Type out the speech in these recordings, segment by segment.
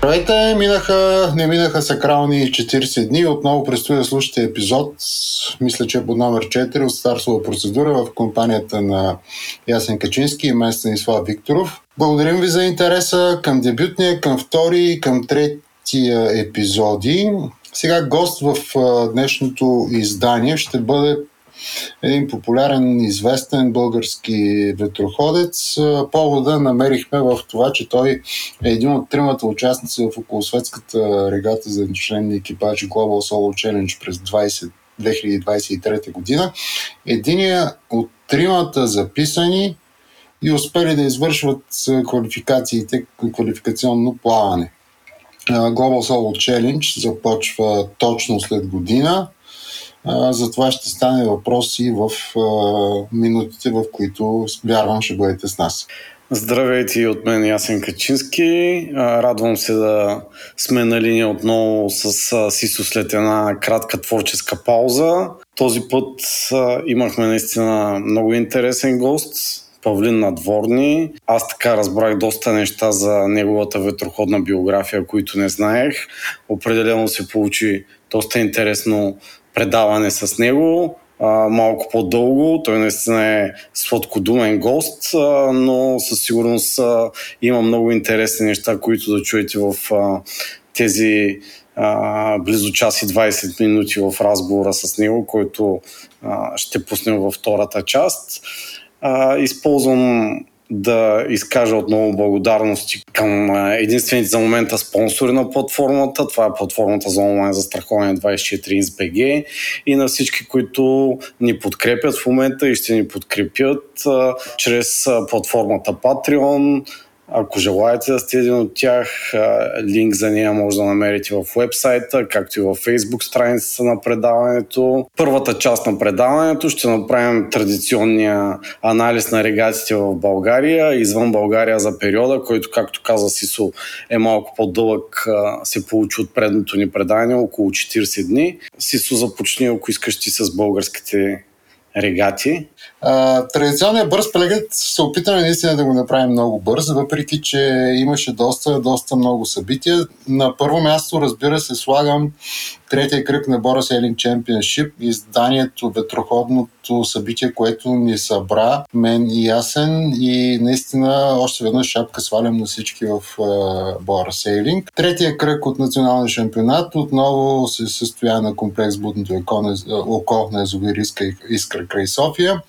Здравейте, минаха, не минаха сакрални 40 дни. Отново предстои да слушате епизод, мисля, че е по номер 4 от Старсова процедура в компанията на Ясен Качински и мен Станислав Викторов. Благодарим ви за интереса към дебютния, към втори и към третия епизоди. Сега гост в днешното издание ще бъде един популярен, известен български ветроходец. Повода намерихме в това, че той е един от тримата участници в околосветската регата за членни екипажи Global Solo Challenge през 20, 2023 година. Единият от тримата записани и успели да извършват квалификациите, квалификационно плаване. Global Solo Challenge започва точно след година за това ще стане въпрос и в минутите, в които вярвам ще бъдете с нас. Здравейте от мен, Ясен Качински. Радвам се да сме на линия отново с Сисо след една кратка творческа пауза. Този път имахме наистина много интересен гост, Павлин Надворни. Аз така разбрах доста неща за неговата ветроходна биография, които не знаех. Определено се получи доста интересно предаване с него, малко по-дълго. Той наистина е сладкодумен гост, но със сигурност има много интересни неща, които да чуете в тези близо час и 20 минути в разговора с него, който ще пуснем във втората част. Използвам да изкажа отново благодарности към единствените за момента спонсори на платформата. Това е платформата за онлайн застраховане 24 BG и на всички, които ни подкрепят в момента и ще ни подкрепят чрез платформата Patreon, ако желаете да сте един от тях, линк за нея може да намерите в вебсайта, както и в фейсбук страницата на предаването. Първата част на предаването ще направим традиционния анализ на регатите в България, извън България за периода, който, както каза Сисо, е малко по-дълъг, се получи от предното ни предаване, около 40 дни. Сисо започни, ако искаш ти с българските регати? Традиционният бърз преглед се опитаме наистина да го направим много бърз, въпреки че имаше доста, доста много събития. На първо място, разбира се, слагам третия кръг на Бора Sailing Championship, изданието, ветроходното събитие, което ни събра, мен и ясен и наистина още веднъж шапка свалям на всички в Бора Sailing. Третия кръг от националния шампионат отново се състоя на комплекс Будното око на Езовир Искра край София.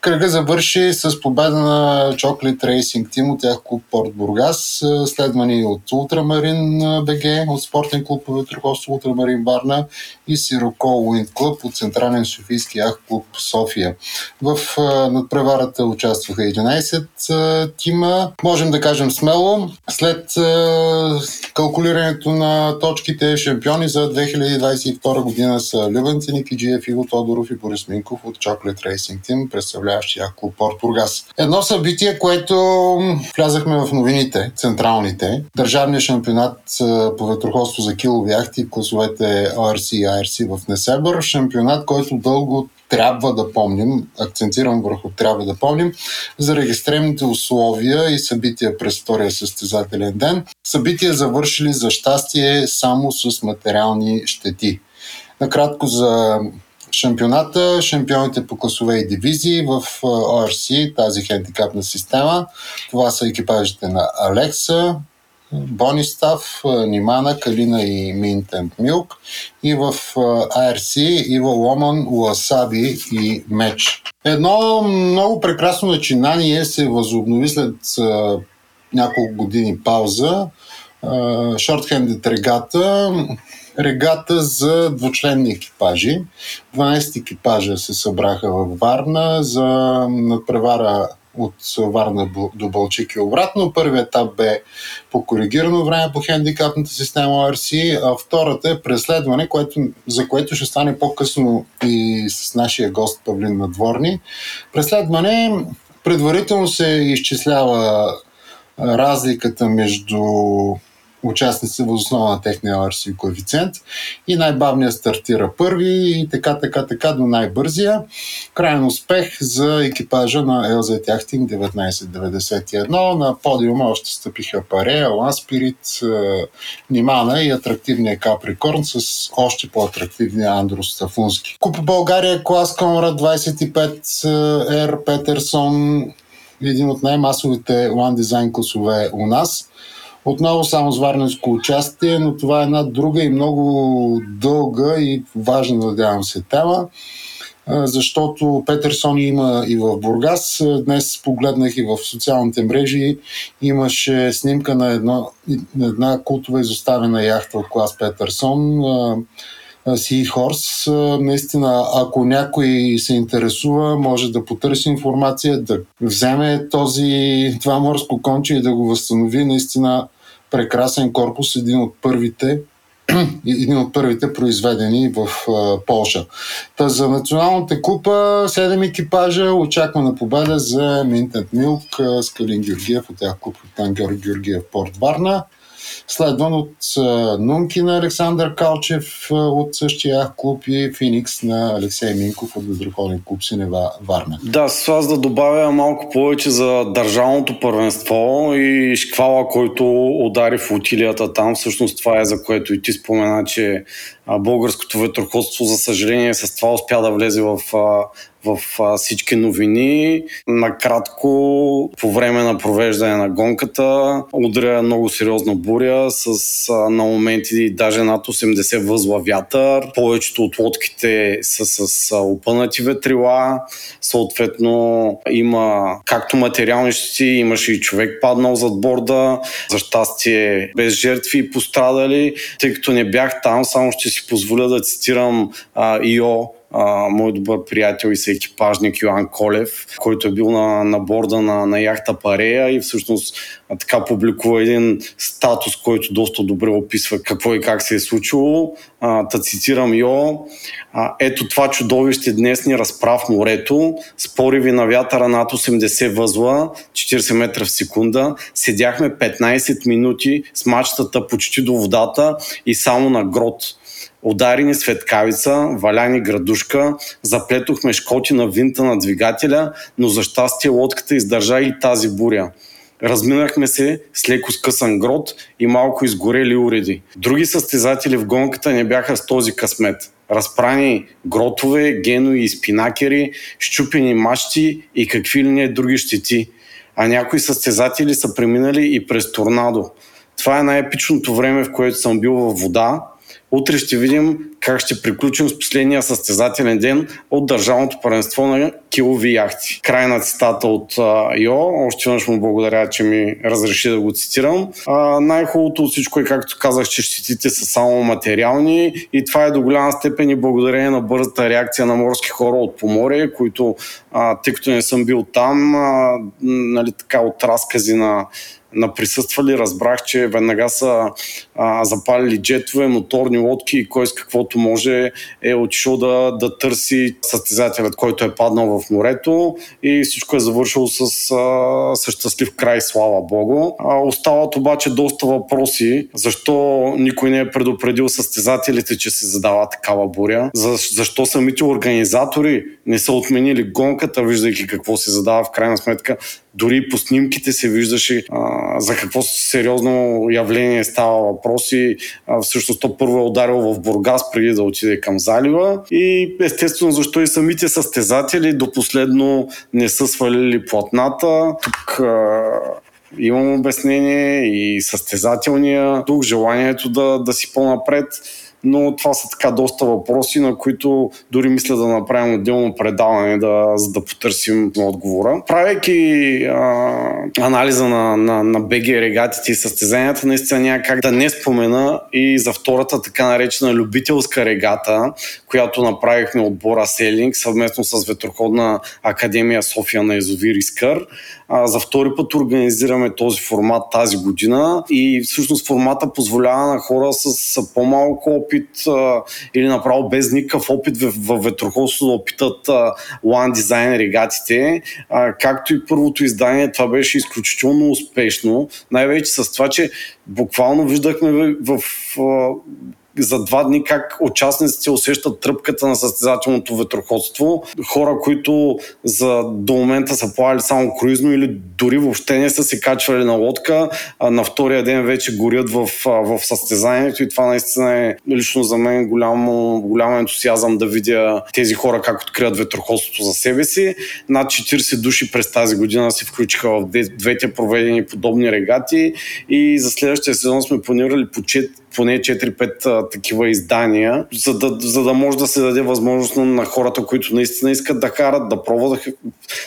Кръга завърши с победа на Chocolate Racing Team от тях клуб Порт Бургас, следвани от Ултрамарин БГ, от спортен клуб по ветроходство Ултрамарин Варна и Сироко Уинд Клуб от Централен Софийски Ах клуб София. В надпреварата участваха 11 тима. Можем да кажем смело, след калкулирането на точките шампиони за 2022 година са Любен Ценикиджиев, Иво Тодоров и Борис Минков от Chocolate Racing Team, представляват представляващи Ако Порт Бургас. Едно събитие, което влязахме в новините, централните. Държавният шампионат по ветроходство за килови яхти класовете ORC и ARC в Несебър. Шампионат, който дълго трябва да помним, акцентирам върху трябва да помним, за регистремните условия и събития през втория състезателен ден. Събития завършили за щастие само с материални щети. Накратко за шампионата, шампионите по класове и дивизии в ORC, тази хендикапна система. Това са екипажите на Алекса, Бонистав, Нимана, Калина и Минтент Милк. И в ARC Ива Ломан, Уасаби и Меч. Едно много прекрасно начинание се възобнови след няколко години пауза. Шортхендед регата регата за двучленни екипажи. 12 екипажа се събраха във Варна за надпревара от Варна до Балчик и обратно. Първият етап бе по коригирано време по хендикапната система RC, а втората е преследване, което, за което ще стане по-късно и с нашия гост Павлин Надворни. Преследване предварително се изчислява разликата между участници в основа на техния RC коефициент и най-бавният стартира първи и така, така, така до най-бързия. Крайен успех за екипажа на LZ Yachting 1991. На подиума още стъпиха Паре, Ласпирит, Нимана и атрактивния Каприкорн с още по-атрактивния Андрус Стафунски. Купа България, клас Конрад 25, Р. Петерсон, един от най-масовите One Design класове у нас. Отново само с варненско участие, но това е една друга и много дълга и важна, надявам се, тема защото Петерсон има и в Бургас. Днес погледнах и в социалните мрежи. Имаше снимка на, едно, на една култова изоставена яхта от клас Петерсон. Sea Horse. Наистина, ако някой се интересува, може да потърси информация, да вземе този, това морско конче и да го възстанови. Наистина прекрасен корпус, един от първите един от първите произведени в Полша. Та за националната купа 7 екипажа очаквана победа за Минтент Милк с Калин Георгиев от тях клуб Капитан Георги Георгиев Порт Варна следван от Нунки на Александър Калчев от същия клуб и Феникс на Алексей Минков от Бездруховен клуб Синева Варна. Да, с аз да добавя малко повече за държавното първенство и шквала, който удари в утилията там. Всъщност това е за което и ти спомена, че българското ветроходство, за съжаление, с това успя да влезе в в всички новини. Накратко, по време на провеждане на гонката, удря много сериозна буря с на моменти даже над 80 възла вятър. Повечето от лодките са с опънати ветрила. Съответно, има както материални щети, имаше и човек паднал зад борда. За щастие, без жертви и пострадали. Тъй като не бях там, само ще си позволя да цитирам а, ИО а, мой добър приятел и съекипажник Йоан Колев, който е бил на, на борда на, на яхта Парея и всъщност а, така публикува един статус, който доста добре описва какво и как се е случило. А, та цитирам Йо, а, ето това чудовище днес ни разправ морето, с пориви на вятъра над 80 възла, 40 метра в секунда. Седяхме 15 минути с мачтата почти до водата и само на грот Удари ни светкавица, валяни градушка, заплетохме шкоти на винта на двигателя, но за щастие лодката издържа и тази буря. Разминахме се с леко скъсан грот и малко изгорели уреди. Други състезатели в гонката не бяха с този късмет. Разпрани гротове, генои и спинакери, щупени мачти и какви ли не други щети. А някои състезатели са преминали и през торнадо. Това е най-епичното време, в което съм бил във вода Утре ще видим как ще приключим с последния състезателен ден от Държавното първенство на килови яхти. Край на цитата от Йо. Още веднъж му благодаря, че ми разреши да го цитирам. А, най-хубавото от всичко е, както казах, че щетите са само материални и това е до голяма степен и благодарение на бързата реакция на морски хора от поморие, които, а, тъй като не съм бил там, а, нали, така от разкази на на присъствали, разбрах, че веднага са а, запалили джетове, моторни лодки и кой с каквото може е отишъл да, да търси състезателят, който е паднал в морето и всичко е завършило с, а, с щастлив край, слава Богу. А, остават обаче доста въпроси, защо никой не е предупредил състезателите, че се задава такава буря, За, защо самите организатори не са отменили гонката, виждайки какво се задава в крайна сметка дори по снимките се виждаше а, за какво сериозно явление става въпрос и всъщност то първо е ударил в Бургас преди да отиде към залива и естествено защо и самите състезатели до последно не са свалили платната. Тук а, имам обяснение и състезателния дух, желанието да, да си по-напред но това са така доста въпроси, на които дори мисля да направим отделно предаване, да, за да потърсим отговора. Правейки а, анализа на, на, на БГ регатите и състезанията, наистина няма как да не спомена и за втората така наречена любителска регата, която направихме отбора Селинг съвместно с Ветроходна академия София на Езовир Искър. За втори път организираме този формат тази година и всъщност формата позволява на хора с, по-малко опит а, или направо без никакъв опит в, в ветроходство да опитат а, Design регатите. А, както и първото издание, това беше изключително успешно. Най-вече с това, че буквално виждахме в, в, в за два дни как участниците усещат тръпката на състезателното ветроходство. Хора, които за, до момента са плавали само круизно или дори въобще не са се качвали на лодка, а на втория ден вече горят в, в състезанието и това наистина е лично за мен голям, голям ентусиазъм да видя тези хора как открият ветроходството за себе си. Над 40 души през тази година се включиха в двете проведени подобни регати и за следващия сезон сме планирали по поне 4-5 такива издания, за да, за да може да се даде възможност на, на хората, които наистина искат да карат, да пробват,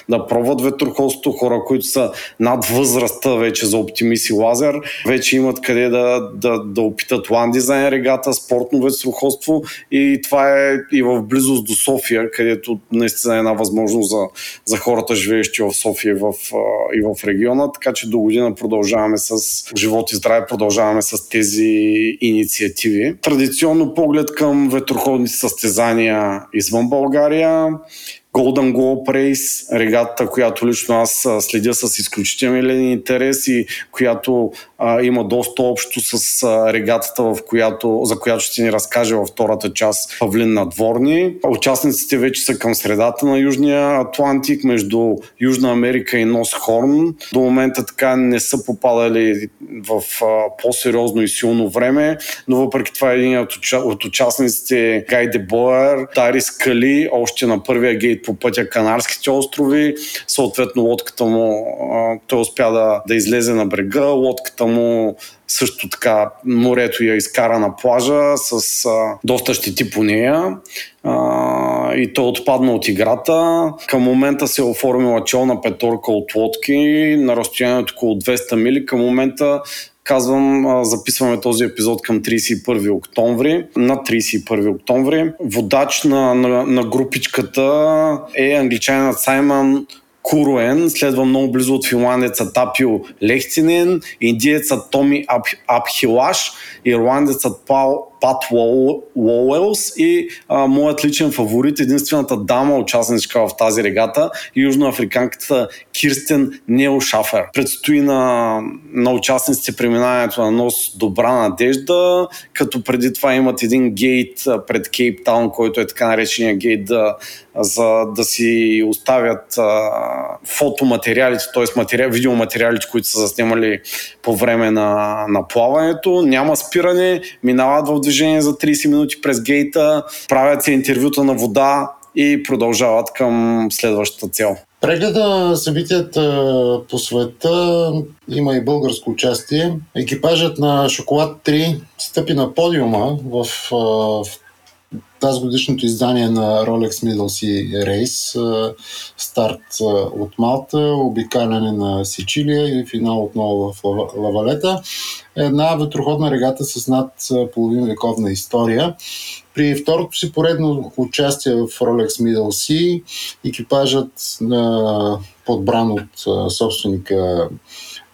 да пробват ветроходство, хора, които са над възрастта вече за оптимист и лазер, вече имат къде да, да, да опитат лан дизайн регата, спортно ветроходство и това е и в близост до София, където наистина е една възможност за, за хората, живеещи в София и в, и в региона, така че до година продължаваме с живот и здраве, продължаваме с тези инициативи. Традиционно поглед към ветроходни състезания извън България Golden Globe Race, регата, която лично аз следя с изключителен интерес и която а, има доста общо с а, регатата, в която, за която ще ни разкаже във втората част Павлин Надворни. Участниците вече са към средата на Южния Атлантик, между Южна Америка и Нос Хорн. До момента така не са попадали в а, по-сериозно и силно време, но въпреки това един от, от участниците Гай Дебоер, Дарис Кали, още на първия гейт по пътя Канарските острови. Съответно, лодката му, той успя да, да излезе на брега, лодката му също така морето я изкара на плажа с а, доста щети по нея а, и той отпадна от играта. Към момента се е оформила челна петорка от лодки на разстоянието около 200 мили. Към момента Казвам, записваме този епизод към 31 октомври, на 31 октомври. Водач на, на, на групичката е англичанинът Саймън Куруен, следва много близо от финландеца Тапио Лехтинен, индиецът Томи Ап, Апхилаш, ирландецът Пал Пат Лоуелс и а, моят личен фаворит, единствената дама участничка в тази регата, южноафриканката Кирстен Нео Шафер. Предстои на, на участниците преминаването на нос Добра надежда, като преди това имат един гейт пред Кейптаун, който е така наречения гейт да, за да си оставят а, фотоматериалите, т.е. Материал, видеоматериалите, които са заснемали по време на, на плаването. Няма спиране, минават в движение за 30 минути през гейта, правят се интервюта на вода и продължават към следващата цел. Прегледа събитията по света има и българско участие. Екипажът на Шоколад 3 стъпи на подиума в, в тази годишното издание на Rolex Middle Sea Race. Старт от Малта, обикаляне на Сичилия и финал отново в Лавалета. Една ветроходна регата с над половин вековна история. При второто си поредно участие в Rolex Middle Sea екипажът подбран от собственика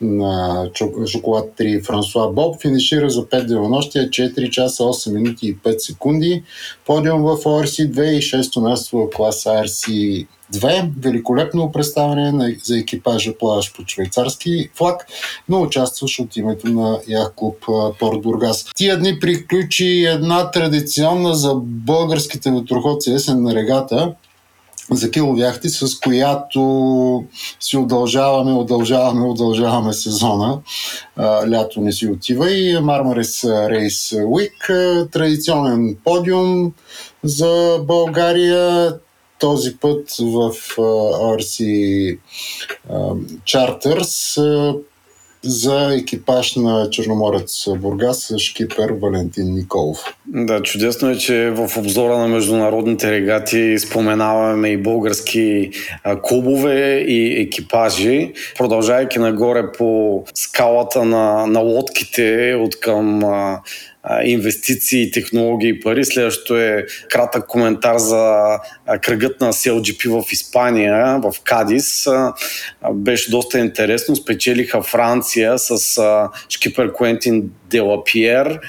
на Шоколад 3 Франсуа Боб финишира за 5 денонощия, 4 часа 8 минути и 5 секунди. Подиум в ORC2 и 6 място в клас RC 2. Великолепно представяне за екипажа плаваш под швейцарски флаг, но участваш от името на Ях клуб Порт Бургас. Тия дни приключи една традиционна за българските ветроходци есен регата, за киловяхти, с която си удължаваме, удължаваме, удължаваме сезона. Лято не си отива и Marmaris Race Week, традиционен подиум за България. Този път в RC Charters за екипаж на Черноморец Бургас шкипер Валентин Николов. Да, чудесно е, че в обзора на международните регати споменаваме и български клубове и екипажи. Продължайки нагоре по скалата на, на лодките от към инвестиции, технологии и пари. Следващото е кратък коментар за кръгът на CLGP в Испания, в Кадис. Беше доста интересно. Спечелиха Франция с шкипер Куентин Делапиер.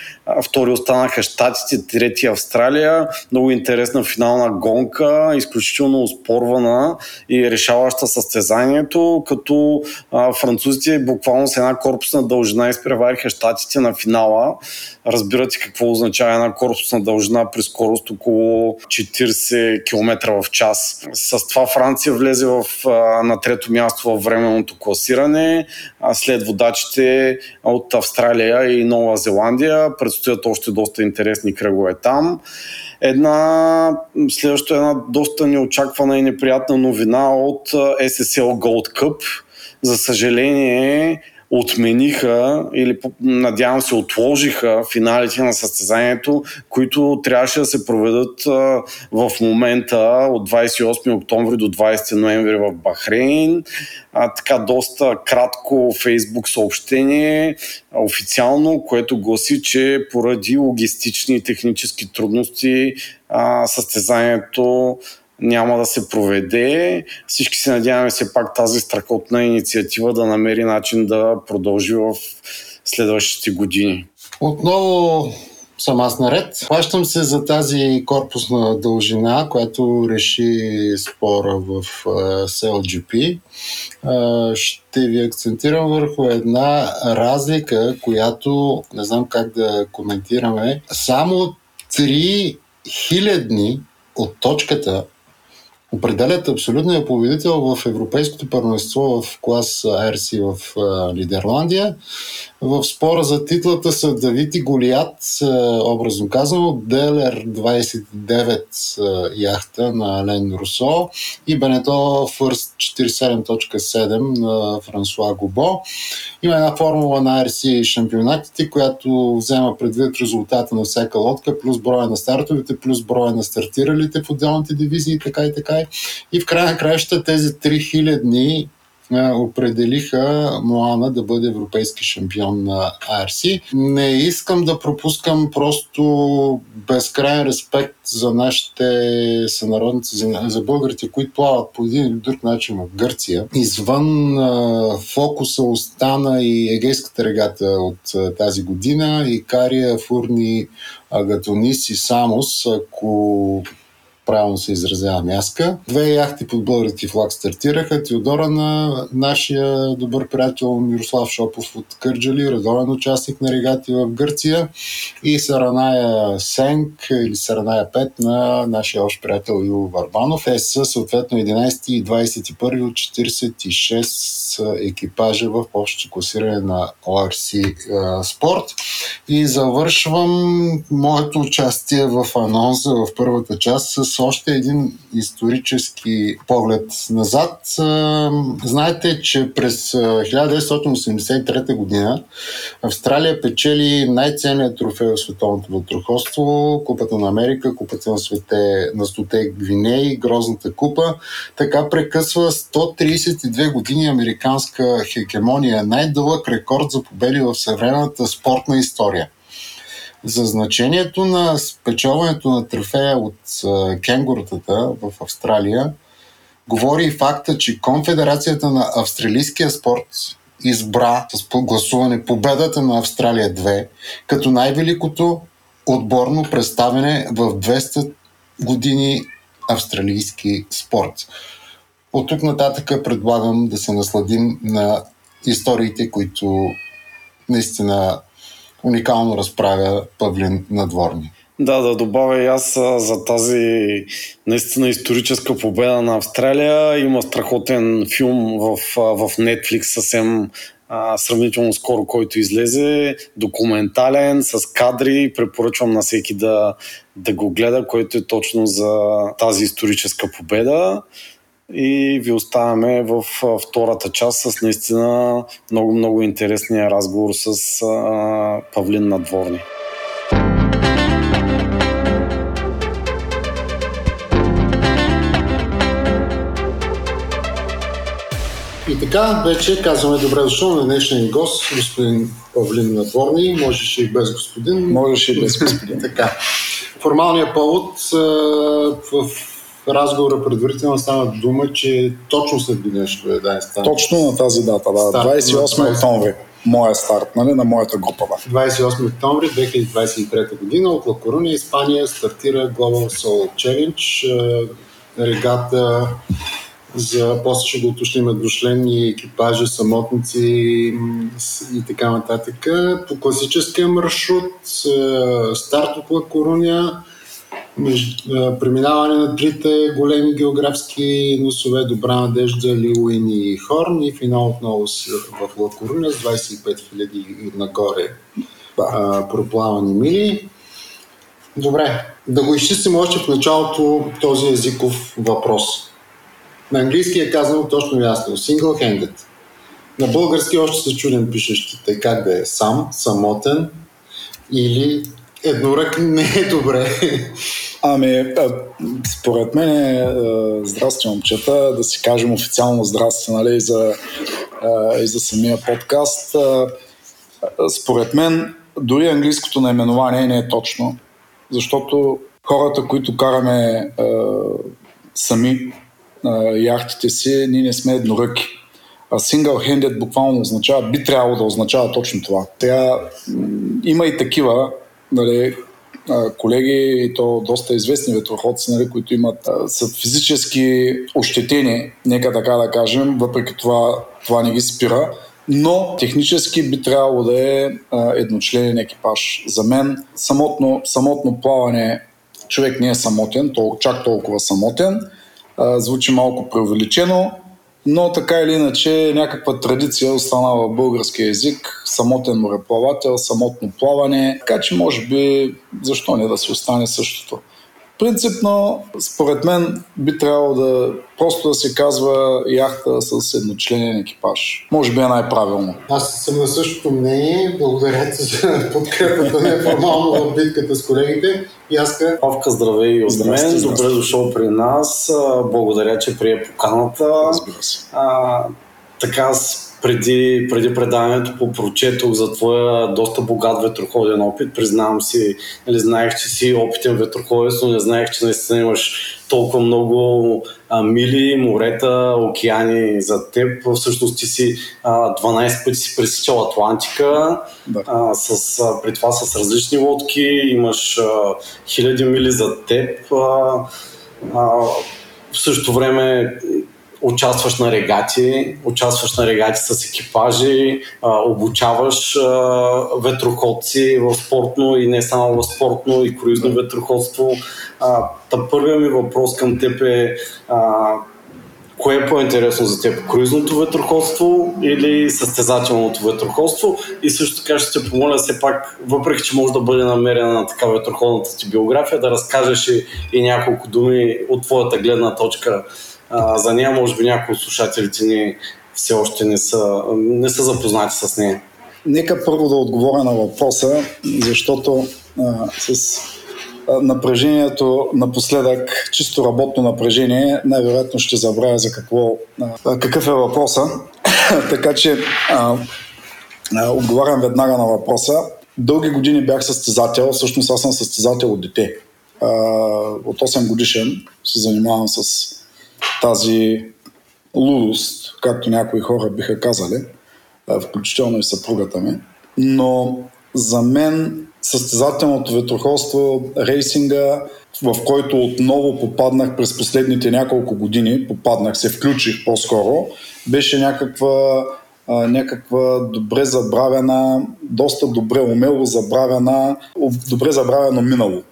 Втори останаха Штатите, трети Австралия. Много интересна финална гонка, изключително спорвана и решаваща състезанието, като а, французите буквално с една корпусна дължина изпревариха Штатите на финала. Разбирате какво означава една корпусна дължина при скорост около 40 км в час. С това Франция влезе в, а, на трето място във временното класиране, след водачите от Австралия и Нова Зеландия. Предстоят още доста интересни кръгове там. Една, следващо една доста неочаквана и неприятна новина от SSL Gold Cup. За съжаление, отмениха или надявам се отложиха финалите на състезанието, които трябваше да се проведат в момента от 28 октомври до 20 ноември в Бахрейн. А, така доста кратко фейсбук съобщение официално, което гласи, че поради логистични и технически трудности а, състезанието няма да се проведе. Всички се надяваме все пак тази страхотна инициатива да намери начин да продължи в следващите години. Отново съм аз наред. Плащам се за тази корпусна дължина, която реши спора в CLGP. Ще ви акцентирам върху една разлика, която не знам как да коментираме. Само 3 хилядни от точката определят абсолютния победител в Европейското първенство в клас RC в Нидерландия. В спора за титлата са Давид и Голият, образно казано, Делер 29 яхта на Лен Русо и Бенето Фърст 47.7 на Франсуа Губо. Има една формула на RC шампионатите, която взема предвид резултата на всяка лодка, плюс броя на стартовите, плюс броя на стартиралите в отделните дивизии, така и така. И в края на краища тези 3000 дни определиха Моана да бъде европейски шампион на ARC. Не искам да пропускам просто безкрайен респект за нашите сънародници, за, за българите, които плават по един или друг начин в Гърция. Извън а, фокуса остана и егейската регата от а, тази година и Кария, Фурни, Агатонис и Самос, ако правилно се изразява мяска. Две яхти под български флаг стартираха. Теодора на нашия добър приятел Мирослав Шопов от Кърджали, редовен участник на регати в Гърция и Сараная Сенк или Сараная 5 на нашия общ приятел Иво Варбанов. Е са съответно 11 и 21 от 46 екипажа в общото класиране на ORC Спорт. И завършвам моето участие в анонса в първата част с още един исторически поглед назад. Знаете, че през 1983 година Австралия печели най-ценният трофей в световното вътроходство, Купата на Америка, Купата на свете на стоте Гвинеи, Грозната купа. Така прекъсва 132 години американска хегемония, най-дълъг рекорд за победи в съвременната спортна история. За значението на спечелването на трофея от кенгурутата в Австралия говори и факта, че Конфедерацията на австралийския спорт избра с гласуване победата на Австралия 2 като най-великото отборно представене в 200 години австралийски спорт. От тук нататък предлагам да се насладим на историите, които наистина уникално разправя Павлин Надворни. Да, да добавя и аз за тази наистина историческа победа на Австралия. Има страхотен филм в, в Netflix съвсем сравнително скоро, който излезе, документален, с кадри. Препоръчвам на всеки да, да го гледа, който е точно за тази историческа победа и ви оставяме в втората част с наистина много-много интересния разговор с а, Павлин Надворни. И така, вече казваме добре дошъл на днешния гост, господин Павлин Надворни. Можеше и без господин. Можеше и без господин. така. Формалният повод в разговора предварително стана дума, че точно след ще бъде да, стане. Точно на тази дата, да. 28 октомври. Моя старт, нали, на моята група. Да. 28 октомври 2023 година от Лакоруния, Испания, стартира Global Solo Challenge, регата за после ще го уточним двучлени екипажи, самотници и така нататък. По класическия маршрут старт от Лакоруния, преминаване на трите големи географски носове Добра надежда, Лилуин и Хорн и финал отново в Лакоруния с 25 000 нагоре да. проплавани мили. Добре, да го изчистим още в началото този езиков въпрос. На английски е казано точно ясно. Single-handed. На български още се чуден пишещите как да е сам, самотен или еднорък не е добре. Ами, според мен е, здрасти момчета, да си кажем официално здрасти, нали, и за, и за самия подкаст. Според мен, дори английското наименование не е точно, защото хората, които караме сами яхтите си, ние не сме едноръки. А single-handed буквално означава, би трябвало да означава точно това. Тя, има и такива, нали, колеги, и то доста известни ветроходци, нали, които имат, са физически ощетени, нека така да кажем, въпреки това, това не ги спира, но технически би трябвало да е едночленен екипаж. За мен самотно, самотно плаване човек не е самотен, тол, чак толкова самотен, звучи малко преувеличено, но така или иначе някаква традиция остана в българския язик, самотен мореплавател, самотно плаване, така че може би защо не да се остане същото. Принципно, според мен, би трябвало да просто да се казва яхта с едночленен екипаж. Може би е най-правилно. Аз съм на същото мнение. Благодаря ти за подкрепата неформално в битката с колегите. Яска. Павка, здравей и от мен. Добре дошъл при нас. Благодаря, че прие поканата. Разбира се. А, така, преди, преди предаването попрочетох за твоя доста богат ветроходен опит. Признавам си, нали, знаех, че си опитен ветроходец, но не знаех, че наистина имаш толкова много а, мили, морета, океани за теб. Всъщност ти си а, 12 пъти си пресичал Атлантика, да. а, с, а, при това с различни лодки, имаш а, хиляди мили за теб. А, а, в същото време участваш на регати, участваш на регати с екипажи, обучаваш ветроходци в спортно и не само в спортно и круизно ветроходство. Та първият ми въпрос към теб е кое е по-интересно за теб? Круизното ветроходство или състезателното ветроходство? И също така ще те помоля все пак, въпреки че може да бъде намерена на така ветроходната ти биография, да разкажеш и, и няколко думи от твоята гледна точка за нея може би някои от слушателите ни все още не са, не са запознати с нея. Нека първо да отговоря на въпроса, защото а, с напрежението напоследък, чисто работно напрежение, най-вероятно ще забравя за какво, а, какъв е въпроса. така че а, а, отговарям веднага на въпроса. Дълги години бях състезател, всъщност аз съм състезател от дете. А, от 8 годишен се занимавам с тази лудост, както някои хора биха казали, включително и съпругата ми. Но за мен състезателното ветроходство, рейсинга, в който отново попаднах през последните няколко години, попаднах, се включих по-скоро, беше някаква, някаква добре забравена, доста добре умело забравена, добре забравено минало.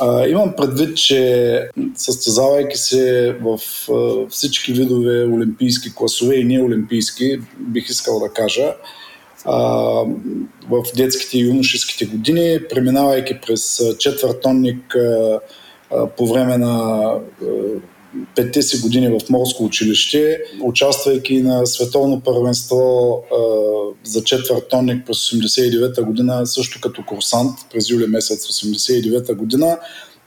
А, имам предвид, че състезавайки се в а, всички видове олимпийски класове и не олимпийски, бих искал да кажа, а, в детските и юношеските години, преминавайки през четвъртонник а, а, по време на а, петте си години в морско училище, участвайки на световно първенство а, за четвъртонник през 89-та година, също като курсант през юли месец 89-та година.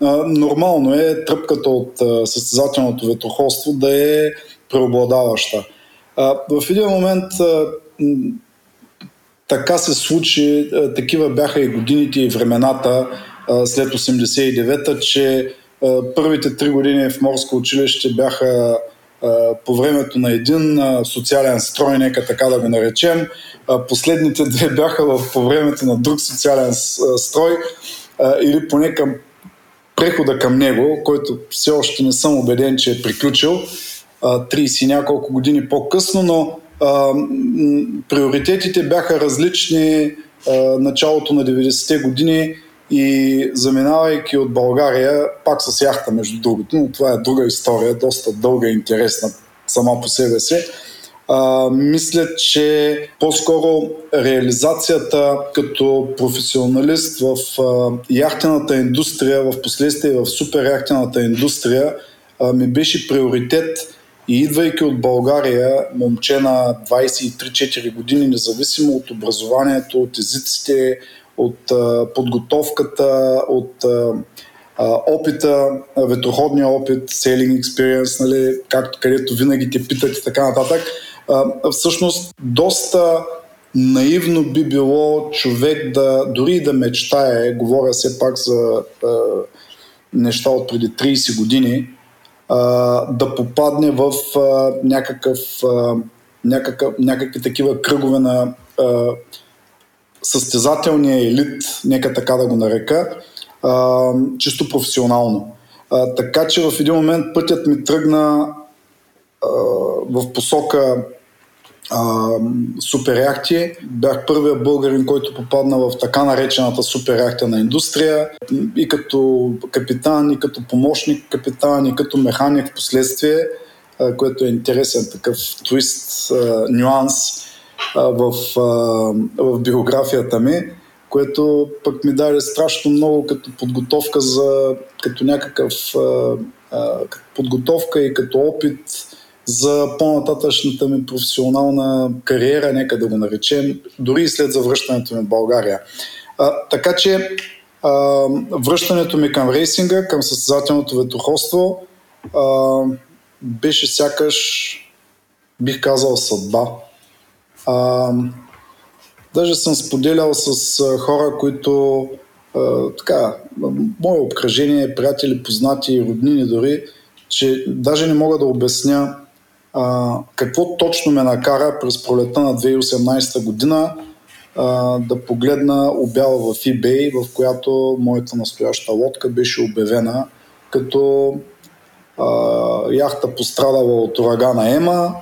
А, нормално е тръпката от а, състезателното ветроходство да е преобладаваща. А, в един момент а, така се случи, а, такива бяха и годините и времената а, след 89-та, че Първите три години в морско училище бяха по времето на един социален строй, нека така да го наречем. Последните две бяха по времето на друг социален строй или поне към прехода към него, който все още не съм убеден, че е приключил 30 и няколко години по-късно, но приоритетите бяха различни началото на 90-те години и заминавайки от България, пак с яхта между другото, но това е друга история, доста дълга и интересна сама по себе си. А, мисля, че по-скоро реализацията като професионалист в а, яхтената индустрия, в последствие в супер яхтената индустрия, а, ми беше приоритет и идвайки от България, момче на 23-4 години, независимо от образованието, от езиците, от подготовката, от опита, ветроходния опит, sailing experience, нали, както където винаги те питат и така нататък. Всъщност, доста наивно би било човек да, дори да мечтае, говоря все пак за неща от преди 30 години, да попадне в някакъв, някакъв, някакви такива кръгове на състезателния елит, нека така да го нарека, а, чисто професионално. А, така че в един момент пътят ми тръгна а, в посока супер яхти. Бях първият българин, който попадна в така наречената супер яхтена индустрия и като капитан, и като помощник капитан, и като механик в последствие, което е интересен такъв твист, нюанс в, в биографията ми, което пък ми даде страшно много като подготовка за като някакъв подготовка и като опит за по-нататъчната ми професионална кариера, нека да го наречем, дори и след завръщането ми в България. А, така че а, връщането ми към рейсинга, към състезателното ветроходство а, беше сякаш, бих казал, съдба. А, даже съм споделял с хора, които а, така, мое обкръжение, приятели, познати, роднини дори, че даже не мога да обясня а, какво точно ме накара през пролета на 2018 година а, да погледна обява в eBay, в която моята настояща лодка беше обявена като а, яхта пострадала от урагана Ема,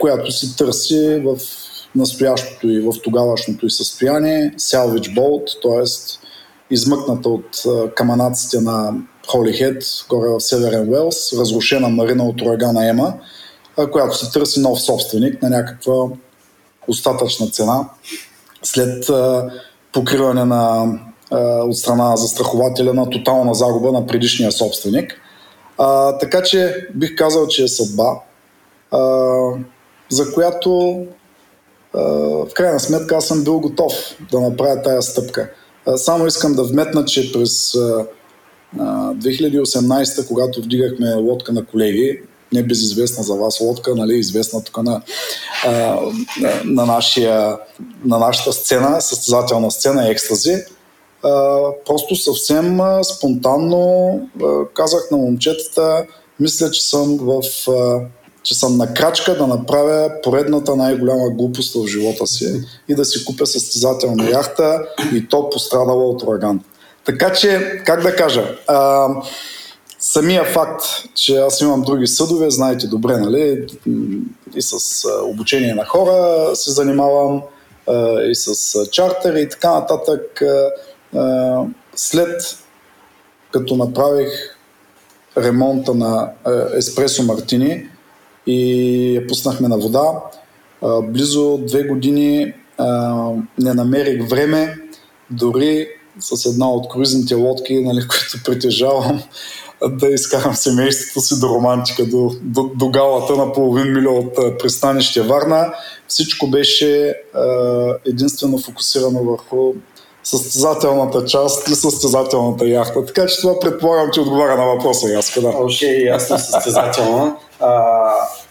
която се търси в настоящото и в тогавашното и състояние, salvage boat, т.е. измъкната от каманаците на Холихед, горе в Северен Уелс, разрушена марина от урагана Ема – която се търси нов собственик на някаква остатъчна цена след покриване на, от страна на застрахователя на тотална загуба на предишния собственик. А, така че бих казал, че е съдба, а, за която в крайна сметка аз съм бил готов да направя тая стъпка. Само искам да вметна, че през а, 2018, когато вдигахме лодка на колеги, небезизвестна за вас лодка, нали, известна тук на, а, на, нашия, на нашата сцена, състезателна сцена екстази. Просто съвсем спонтанно казах на момчетата, мисля, че съм в че съм на крачка да направя поредната най-голяма глупост в живота си и да си купя състезателна яхта и то пострадала от ураган. Така че, как да кажа, а, самия факт, че аз имам други съдове, знаете добре, нали, и с обучение на хора се занимавам, и с чартери и така нататък. След като направих ремонта на Еспресо Мартини и я пуснахме на вода, близо две години не намерих време дори с една от круизните лодки, нали, които притежавам, да изкарам семейството си до романтика, до, до, до галата на половин милион от пристанище Варна. Всичко беше единствено фокусирано върху състезателната част и състезателната яхта. Така че това предполагам, че отговаря на въпроса Яска. Да. Окей, okay, ясно състезателна.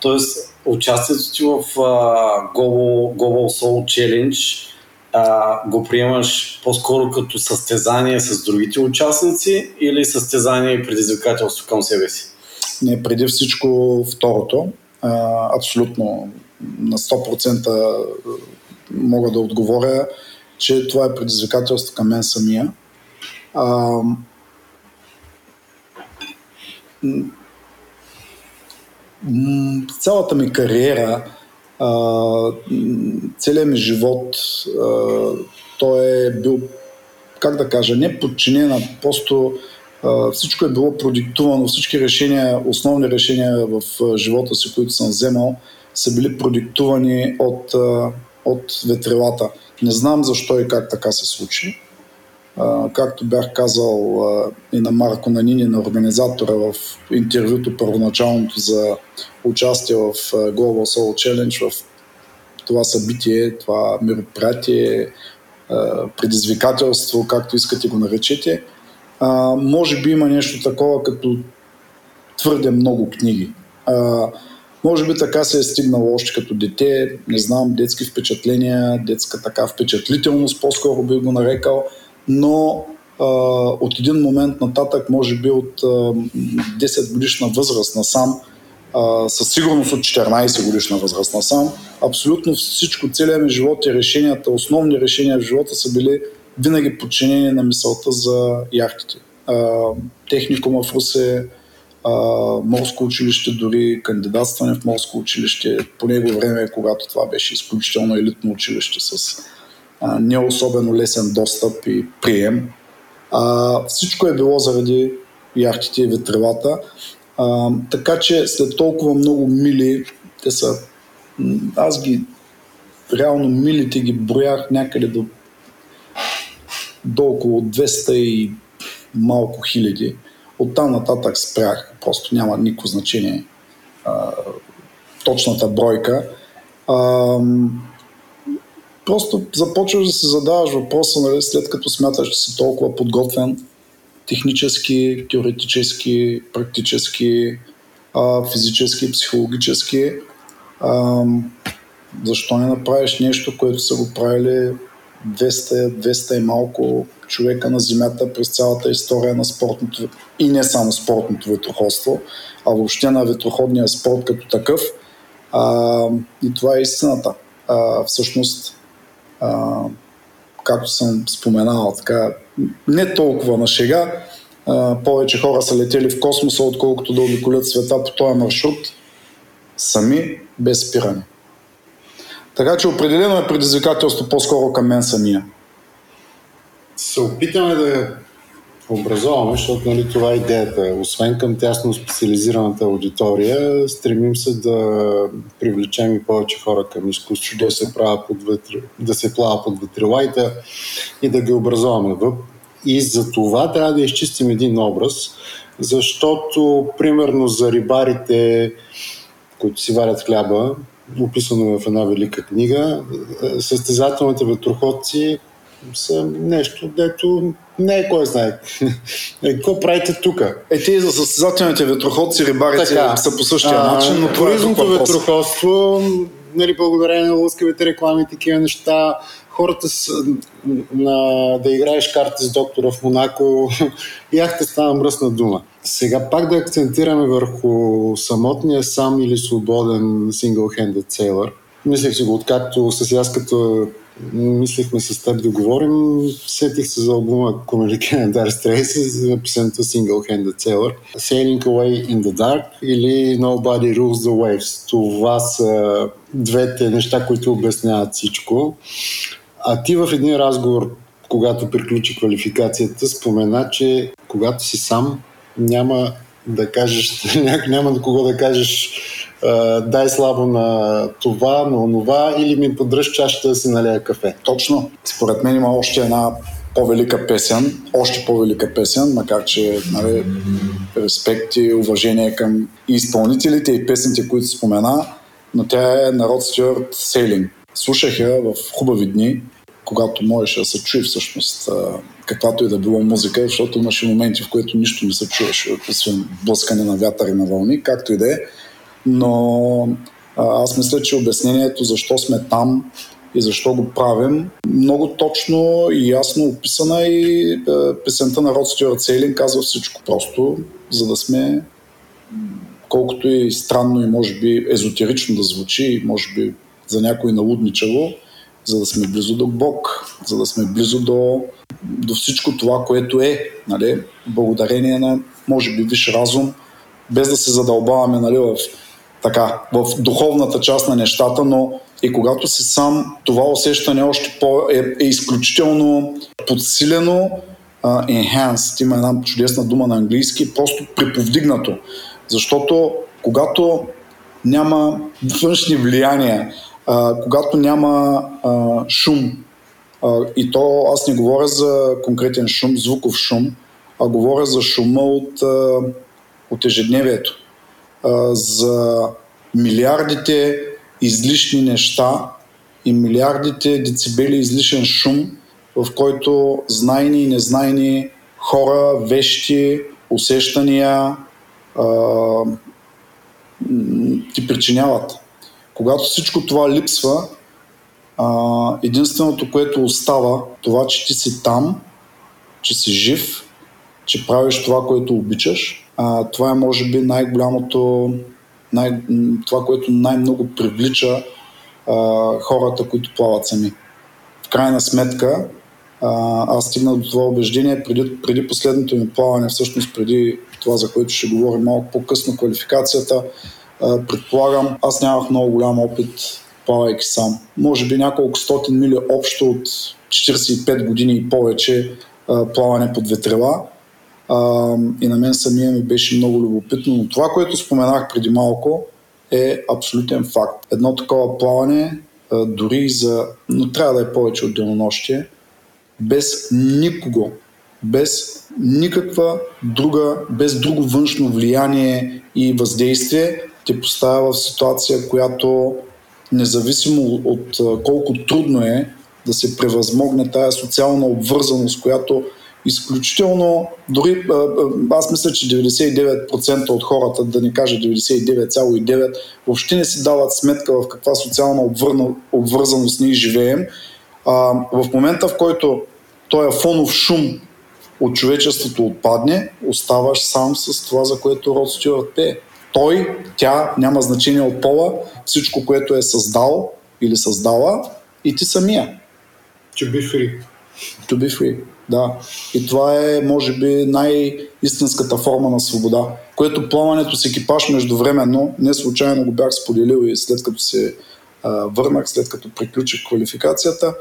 тоест, участието ти в uh, Global, Global Soul Challenge а, го приемаш по-скоро като състезание с другите участници или състезание и предизвикателство към себе си? Не, преди всичко второто. А, абсолютно на 100% мога да отговоря, че това е предизвикателство към мен самия. А, цялата ми кариера, целият ми живот, той е бил, как да кажа, не подчинена, просто всичко е било продиктувано, всички решения, основни решения в живота си, които съм вземал, са били продиктувани от, от ветрилата. Не знам защо и как така се случи. както бях казал и на Марко Нанини, на организатора в интервюто първоначалното за участие в Global Soul Challenge, в това събитие, това мероприятие, предизвикателство, както искате го наречете, може би има нещо такова като твърде много книги. Може би така се е стигнало още като дете, не знам, детски впечатления, детска така впечатлителност, по-скоро би го нарекал, но а, от един момент нататък, може би от а, 10 годишна възраст насам, а, със сигурност от 14 годишна възраст насам, абсолютно всичко, целият ми живот и решенията, основни решения в живота са били винаги подчинени на мисълта за яхтите. А, техникума в Русе, а, морско училище, дори кандидатстване в морско училище по него време, когато това беше изключително елитно училище с а, не особено лесен достъп и прием. А, всичко е било заради яхтите и ветрилата. А, така че след толкова много мили, те са, аз ги, реално милите ги броях някъде до, до около 200 и малко хиляди. Оттам нататък спрях, просто няма никакво значение а, точната бройка. А, просто започваш да се задаваш въпроса, нали, след като смяташ, че си толкова подготвен, технически, теоретически, практически, а, физически, психологически. А, защо не направиш нещо, което са го правили 200, 200 и малко човека на Земята през цялата история на спортното и не само спортното ветроходство, а въобще на ветроходния спорт като такъв. А, и това е истината. А, всъщност, а, както съм споменал, така, не толкова на шега, а, повече хора са летели в космоса, отколкото да обиколят света по този маршрут сами, без спиране. Така че определено е предизвикателство по-скоро към мен самия. Се опитаме да образоваме, защото нали, това е идеята. Освен към тясно специализираната аудитория, стремим се да привлечем и повече хора към изкуството, да се, правя под ветри, да се плава под ветрилайта и да ги образоваме. И за това трябва да изчистим един образ, защото, примерно, за рибарите, които си варят хляба, описано в една велика книга, състезателните ветроходци са нещо, дето не е кой знае. Е, какво правите тук? Е, те за състезателните ветроходци, рибарите така, са по същия а, начин, но туризмото е ветроходство, нали, благодарение на лъскавите реклами такива неща, хората с, на, да играеш карти с доктора в Монако, яхта става мръсна дума. Сега пак да акцентираме върху самотния сам или свободен single-handed sailor. Мислех си го, откакто с яската мислихме с теб да говорим, сетих се за албума Communicating Dire Straits за Single Handed Sailor. Sailing Away in the Dark или Nobody Rules the Waves. Това са двете неща, които обясняват всичко. А ти в един разговор, когато приключи квалификацията, спомена, че когато си сам, няма да кажеш, няма до кого да кажеш дай слабо на това, на онова или ми подръж чашата да си налея кафе. Точно. Според мен има още една по-велика песен, още по-велика песен, макар че нали, респект и уважение към изпълнителите и песните, които спомена, но тя е народ Стюарт Сейлинг. Слушах я в хубави дни, когато можеше да се чуе всъщност каквато и да било музика, защото имаше моменти, в които нищо не се чуваше, освен блъскане на вятър и на вълни, както и да е. Но аз мисля, че обяснението защо сме там и защо го правим. Много точно и ясно описана и песента на Род Стюарт Сейлин казва всичко. Просто за да сме колкото и странно и може би езотерично да звучи, може би за някой налудничаво, за да сме близо до Бог, за да сме близо до, до всичко това, което е, нали? благодарение на, може би, виш разум, без да се задълбаваме нали, в, така, в духовната част на нещата, но и когато си сам, това усещане още по, е, е изключително подсилено, uh, enhanced, има една чудесна дума на английски, просто приповдигнато. Защото когато няма външни влияния, а, когато няма а, шум, а, и то аз не говоря за конкретен шум, звуков шум, а говоря за шума от, а, от ежедневието, а, за милиардите излишни неща и милиардите децибели излишен шум, в който знайни и незнайни хора, вещи, усещания а, ти причиняват. Когато всичко това липсва, единственото, което остава, това, че ти си там, че си жив, че правиш това, което обичаш, това е може би най-голямото, най- това, което най-много привлича хората, които плават сами. В крайна сметка, аз стигнах до това убеждение преди, преди последното ми плаване, всъщност преди това, за което ще говорим малко по-късно, квалификацията. Предполагам, аз нямах много голям опит плавайки сам. Може би няколко стотин мили общо от 45 години и повече плаване под ветрила. А, и на мен самия ми беше много любопитно. Но това, което споменах преди малко, е абсолютен факт. Едно такова плаване, дори за... но трябва да е повече от денонощие, без никого, без никаква друга, без друго външно влияние и въздействие, те поставя в ситуация, която независимо от колко трудно е да се превъзмогне тая социална обвързаност, която изключително, дори аз мисля, че 99% от хората, да не кажа 99,9%, въобще не си дават сметка в каква социална обвързаност ние живеем. А, в момента, в който този фонов шум от човечеството отпадне, оставаш сам с това, за което Род Стюарт пее. Той, тя, няма значение от пола, всичко, което е създал или създала и ти самия. To be free. To be free, да. И това е, може би, най-истинската форма на свобода, което плаването с екипаж междувременно, не случайно го бях споделил и след като се а, върнах, след като приключих квалификацията,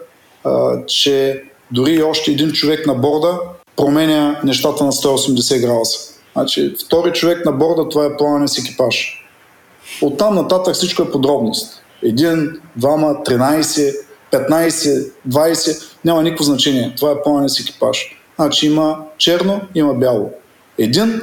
а, че дори още един човек на борда променя нещата на 180 градуса. Значи, втори човек на борда, това е плаване с екипаж. Оттам нататък всичко е подробност. Един, двама, 13, 15, 20, няма никакво значение. Това е плаване с екипаж. Значи има черно, има бяло. Един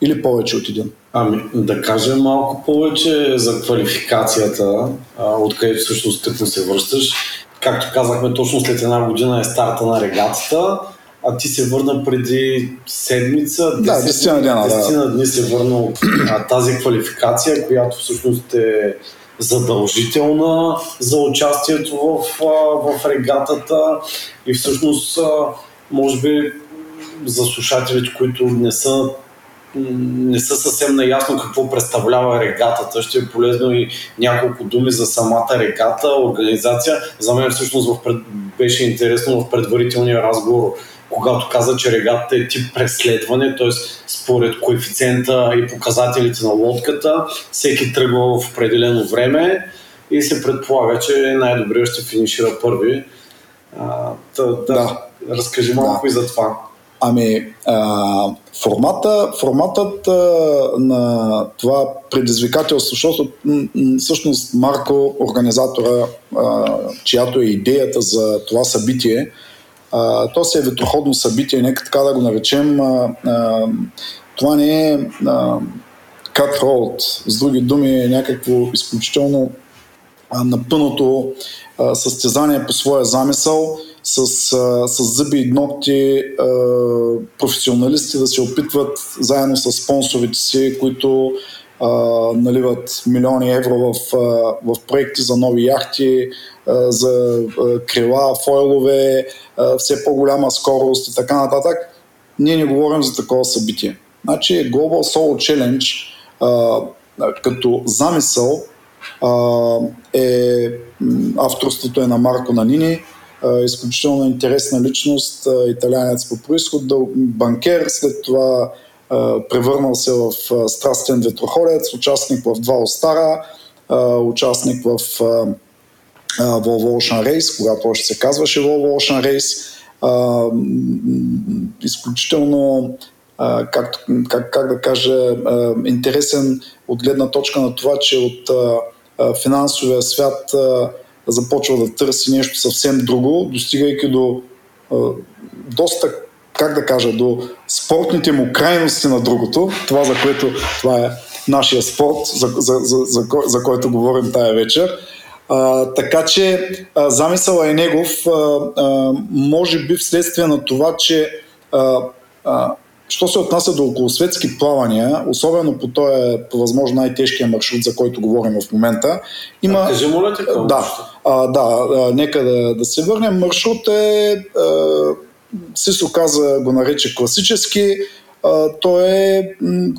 или повече от един. Ами, да кажем малко повече за квалификацията, откъдето всъщност тъкно се връщаш. Както казахме, точно след една година е старта на регатата, а ти се върна преди седмица. 10, да, 10 дена, 10 да. дни се върна от тази квалификация, която всъщност е задължителна за участието в, в регатата и всъщност може би за слушателите, които не са не са съвсем наясно какво представлява регатата. Ще е полезно и няколко думи за самата регата, организация. За мен всъщност в пред... беше интересно в предварителния разговор, когато каза, че регатата е тип преследване, т.е. според коефициента и показателите на лодката, всеки тръгва в определено време и се предполага, че най-добре ще финишира първи. А, да, да. Разкажи малко да. и за това. Ами, а, формата, форматът а, на това предизвикателство, защото м- всъщност Марко, организатора, а, чиято е идеята за това събитие, а, то си е ветроходно събитие, нека така да го наречем. А, а, това не е а, cut road, с други думи, е някакво изключително а, напънато а, състезание по своя замисъл с, а, с зъби и ногти а, професионалисти да се опитват заедно с спонсорите си, които а, наливат милиони евро в, а, в проекти за нови яхти, а, за а, крила, фойлове, а, все по-голяма скорост и така нататък. Ние не говорим за такова събитие. Значи Global Soul Challenge а, като замисъл а, е авторството е на Марко Нанини, изключително интересна личност, италянец по происход, банкер, след това превърнал се в страстен ветроходец, участник в два Остара, участник в Volvo Ocean Race, когато още се казваше Volvo Ocean Race. Изключително как, как, как да кажа, интересен от гледна точка на това, че от финансовия свят започва да търси нещо съвсем друго, достигайки до доста, как да кажа, до спортните му крайности на другото, това за което това е нашия спорт, за, за, за, за, за който говорим тая вечер. А, така че а, е негов, а, а, може би вследствие на това, че а, а, Що се отнася до околосветски плавания, особено по този, по възможно най-тежкия маршрут, за който говорим в момента, има... А, кажи, моля те, да, а, да, а, нека да, да се върнем. Маршрут е, а, Сисо каза, го нарече класически, а, той е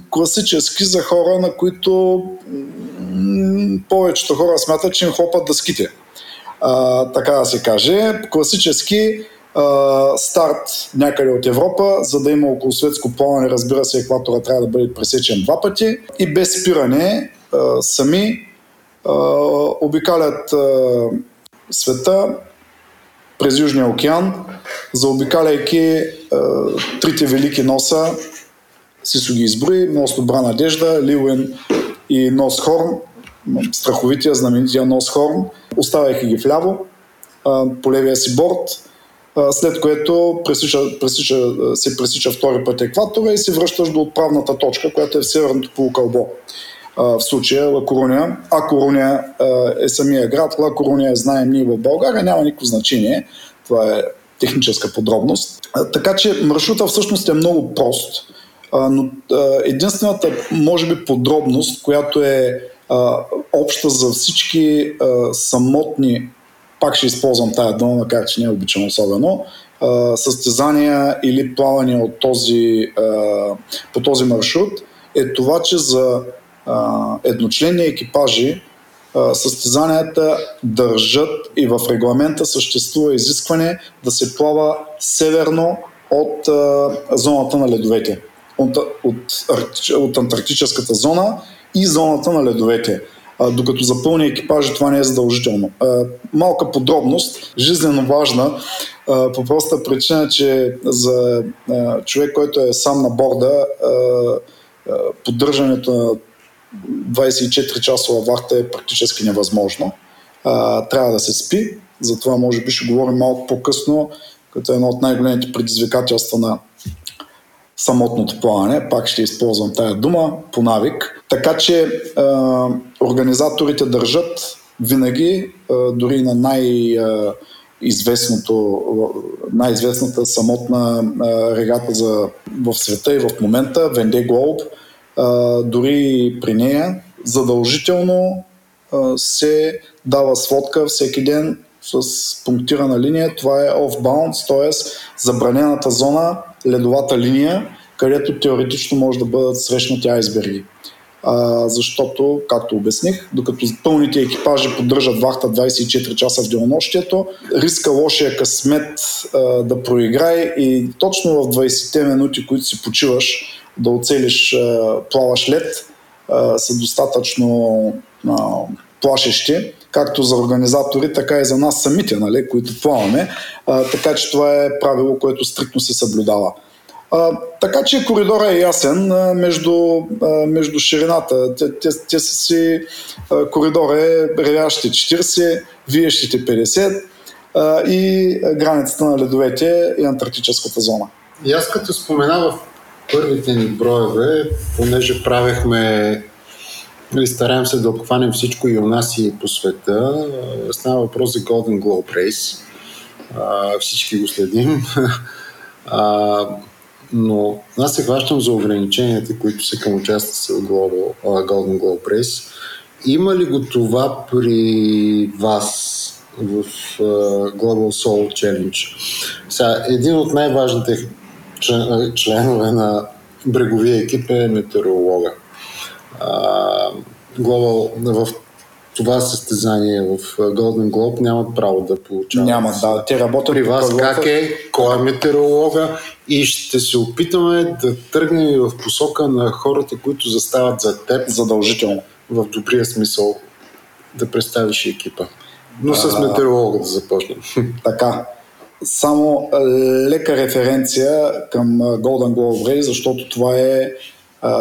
класически за хора, на които повечето хора смятат, че им хлопат дъските. Така да се каже. Класически старт някъде от Европа, за да има около светско плаване, разбира се, екватора трябва да бъде пресечен два пъти и без спиране сами обикалят света през Южния океан, заобикаляйки а, трите велики носа, Сисо ги изброи, Нос Добра надежда, Ливен и Нос Хорн, страховития, знаменития Нос Хорн, оставяйки ги вляво по левия си борт, след което пресича, пресича, се пресича втори път екватора и се връщаш до отправната точка, която е в северното полукълбо. В случая Ла Коруния. А Коруния е самия град. Ла Коруния знаем ние в България, няма никакво значение. Това е техническа подробност. Така че маршрута всъщност е много прост. Но единствената, може би, подробност, която е обща за всички самотни пак ще използвам тая дума, макар че не обичам особено, състезания или плавания от този, по този маршрут е това, че за едночленни екипажи състезанията държат и в регламента съществува изискване да се плава северно от зоната на ледовете, от, от, от Антарктическата зона и зоната на ледовете а, докато за пълни екипажи това не е задължително. А, малка подробност, жизненно важна, а, по проста причина, че за а, човек, който е сам на борда, а, а, поддържането на 24-часова вахта е практически невъзможно. А, трябва да се спи, затова може би ще говорим малко по-късно, като е едно от най-големите предизвикателства на самотното плаване, пак ще използвам тая дума по навик. Така че е, организаторите държат винаги, е, дори на най- известното, най-известната самотна регата за, в света и в момента, Венде Дори при нея задължително се дава сводка всеки ден с пунктирана линия. Това е off-bounds, т.е. забранената зона ледовата линия, където теоретично може да бъдат срещнати айсберги. А, защото, както обясних, докато пълните екипажи поддържат вахта 24 часа в денонощието, риска лошия късмет а, да проиграе и точно в 20-те минути, които си почиваш да оцелиш плаваш лед, са достатъчно плашещи както за организатори, така и за нас самите, нали, които плаваме. Така че това е правило, което стриктно се съблюдава. А, така че коридора е ясен между, между ширината. Те, те, те са си а, коридора е ревящите 40, виещите 50 а, и границата на ледовете и антарктическата зона. И аз като спомена първите ни броеве, понеже правехме Нали, стараем се да обхванем всичко и у нас и по света. Става въпрос за Golden Globe Race. Всички го следим. но аз се хващам за ограниченията, които са към участници в Golden Globe Race. Има ли го това при вас в Global Soul Challenge? Сега, един от най-важните членове на бреговия екип е метеоролога. Global, в това състезание в Golden Globe нямат право да получават. Няма, да. Те работят При вас правилата. как е, кой е метеоролога и ще се опитаме да тръгнем в посока на хората, които застават за теб. Задължително. В добрия смисъл да представиш екипа. Но а, с метеоролога да започнем. Така. Само лека референция към Golden Globe Race, защото това е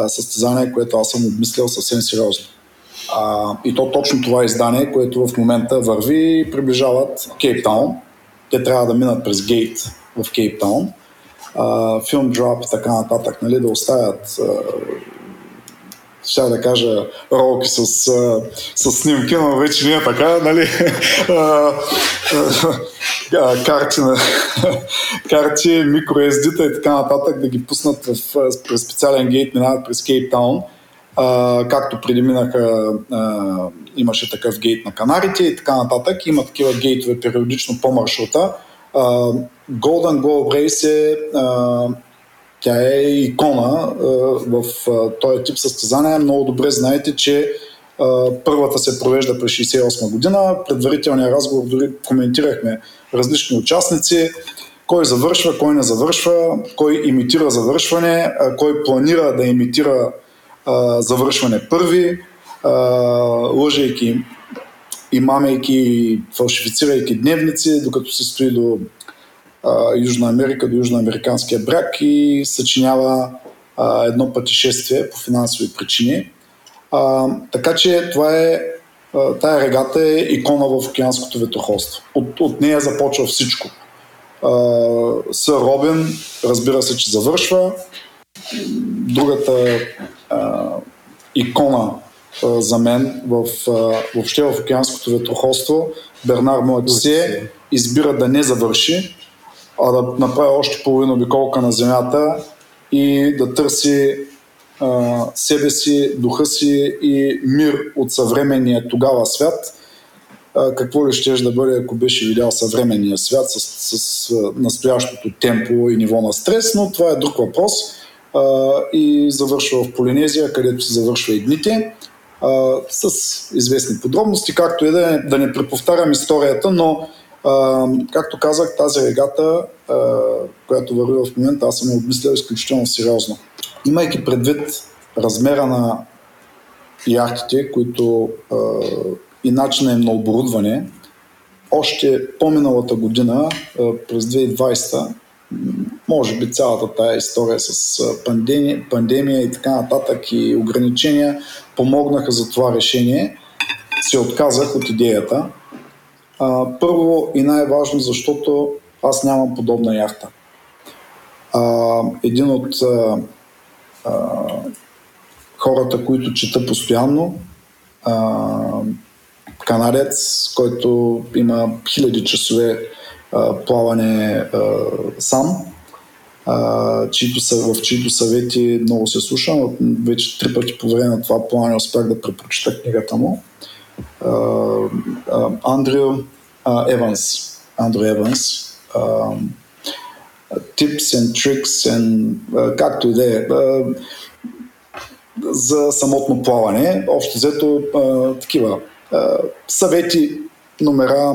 състезание, което аз съм обмислял съвсем сериозно. А, и то точно това издание, което в момента върви и приближават Кейптаун. Те трябва да минат през гейт в Кейптаун. Филм дроп и така нататък, нали, да оставят ще да кажа ролки с, с снимки, но вече не е така, нали? карти, на, карти, microSD-та и така нататък да ги пуснат в, през специален гейт, минават през Кейптаун а, както преди минаха, а, имаше такъв гейт на Канарите и така нататък. Има такива гейтове периодично по маршрута. А, Golden Globe Race е тя е икона а, в а, този тип състезания. Много добре знаете, че а, първата се провежда през 68 година. Предварителния разговор дори коментирахме различни участници. Кой завършва, кой не завършва, кой имитира завършване, а, кой планира да имитира а, завършване първи, а, лъжейки и мамейки, фалшифицирайки дневници, докато се стои до а, Южна Америка, до Южноамериканския бряг и съчинява а, едно пътешествие по финансови причини. А, така че това е тая регата е икона в океанското ветроходство. От, от нея започва всичко. Сър Робин, разбира се, че завършва. Другата а, икона а, за мен в, а, въобще в океанското ветроходство, Бернар Моатисе избира да не завърши, а да направи още половина обиколка на Земята и да търси а, себе си, духа си и мир от съвременния тогава свят. А, какво ли ще да бъде, ако беше видял съвременния свят с, с, с настоящото темпо и ниво на стрес, но това е друг въпрос. А, и завършва в Полинезия, където се завършва и дните, а, с известни подробности, както и да, не, да не преповтарям историята, но както казах, тази регата, а, която върви в момента, аз съм обмислял изключително сериозно. Имайки предвид размера на яхтите, които а, и начина им на оборудване, още по-миналата година, през 2020, може би цялата тая история с пандемия, пандемия и така нататък и ограничения помогнаха за това решение. Се отказах от идеята. А, първо и най-важно, защото аз нямам подобна яхта. А, един от а, а, хората, които чета постоянно, а, канадец, който има хиляди часове плаване сам, чието, в чието съвети много се слушам. Вече три пъти по време на това плаване успях да препрочита книгата му. Андрю Еванс. Андрю Еванс. Tips and tricks and както и да е за самотно плаване. Общо взето такива съвети, номера,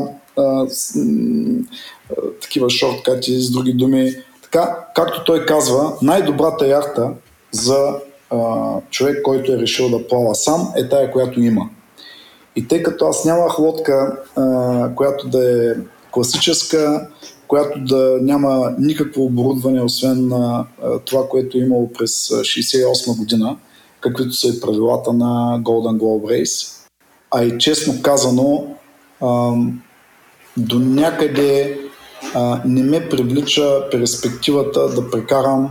такива шорткати, с други думи. Така, както той казва, най-добрата яхта за а, човек, който е решил да плава сам, е тая, която има. И тъй като аз нямах лодка, а, която да е класическа, която да няма никакво оборудване, освен а, това, което е имало през 68 година, каквито са и правилата на Golden Globe Race. А и честно казано, до някъде не ме привлича перспективата да прекарам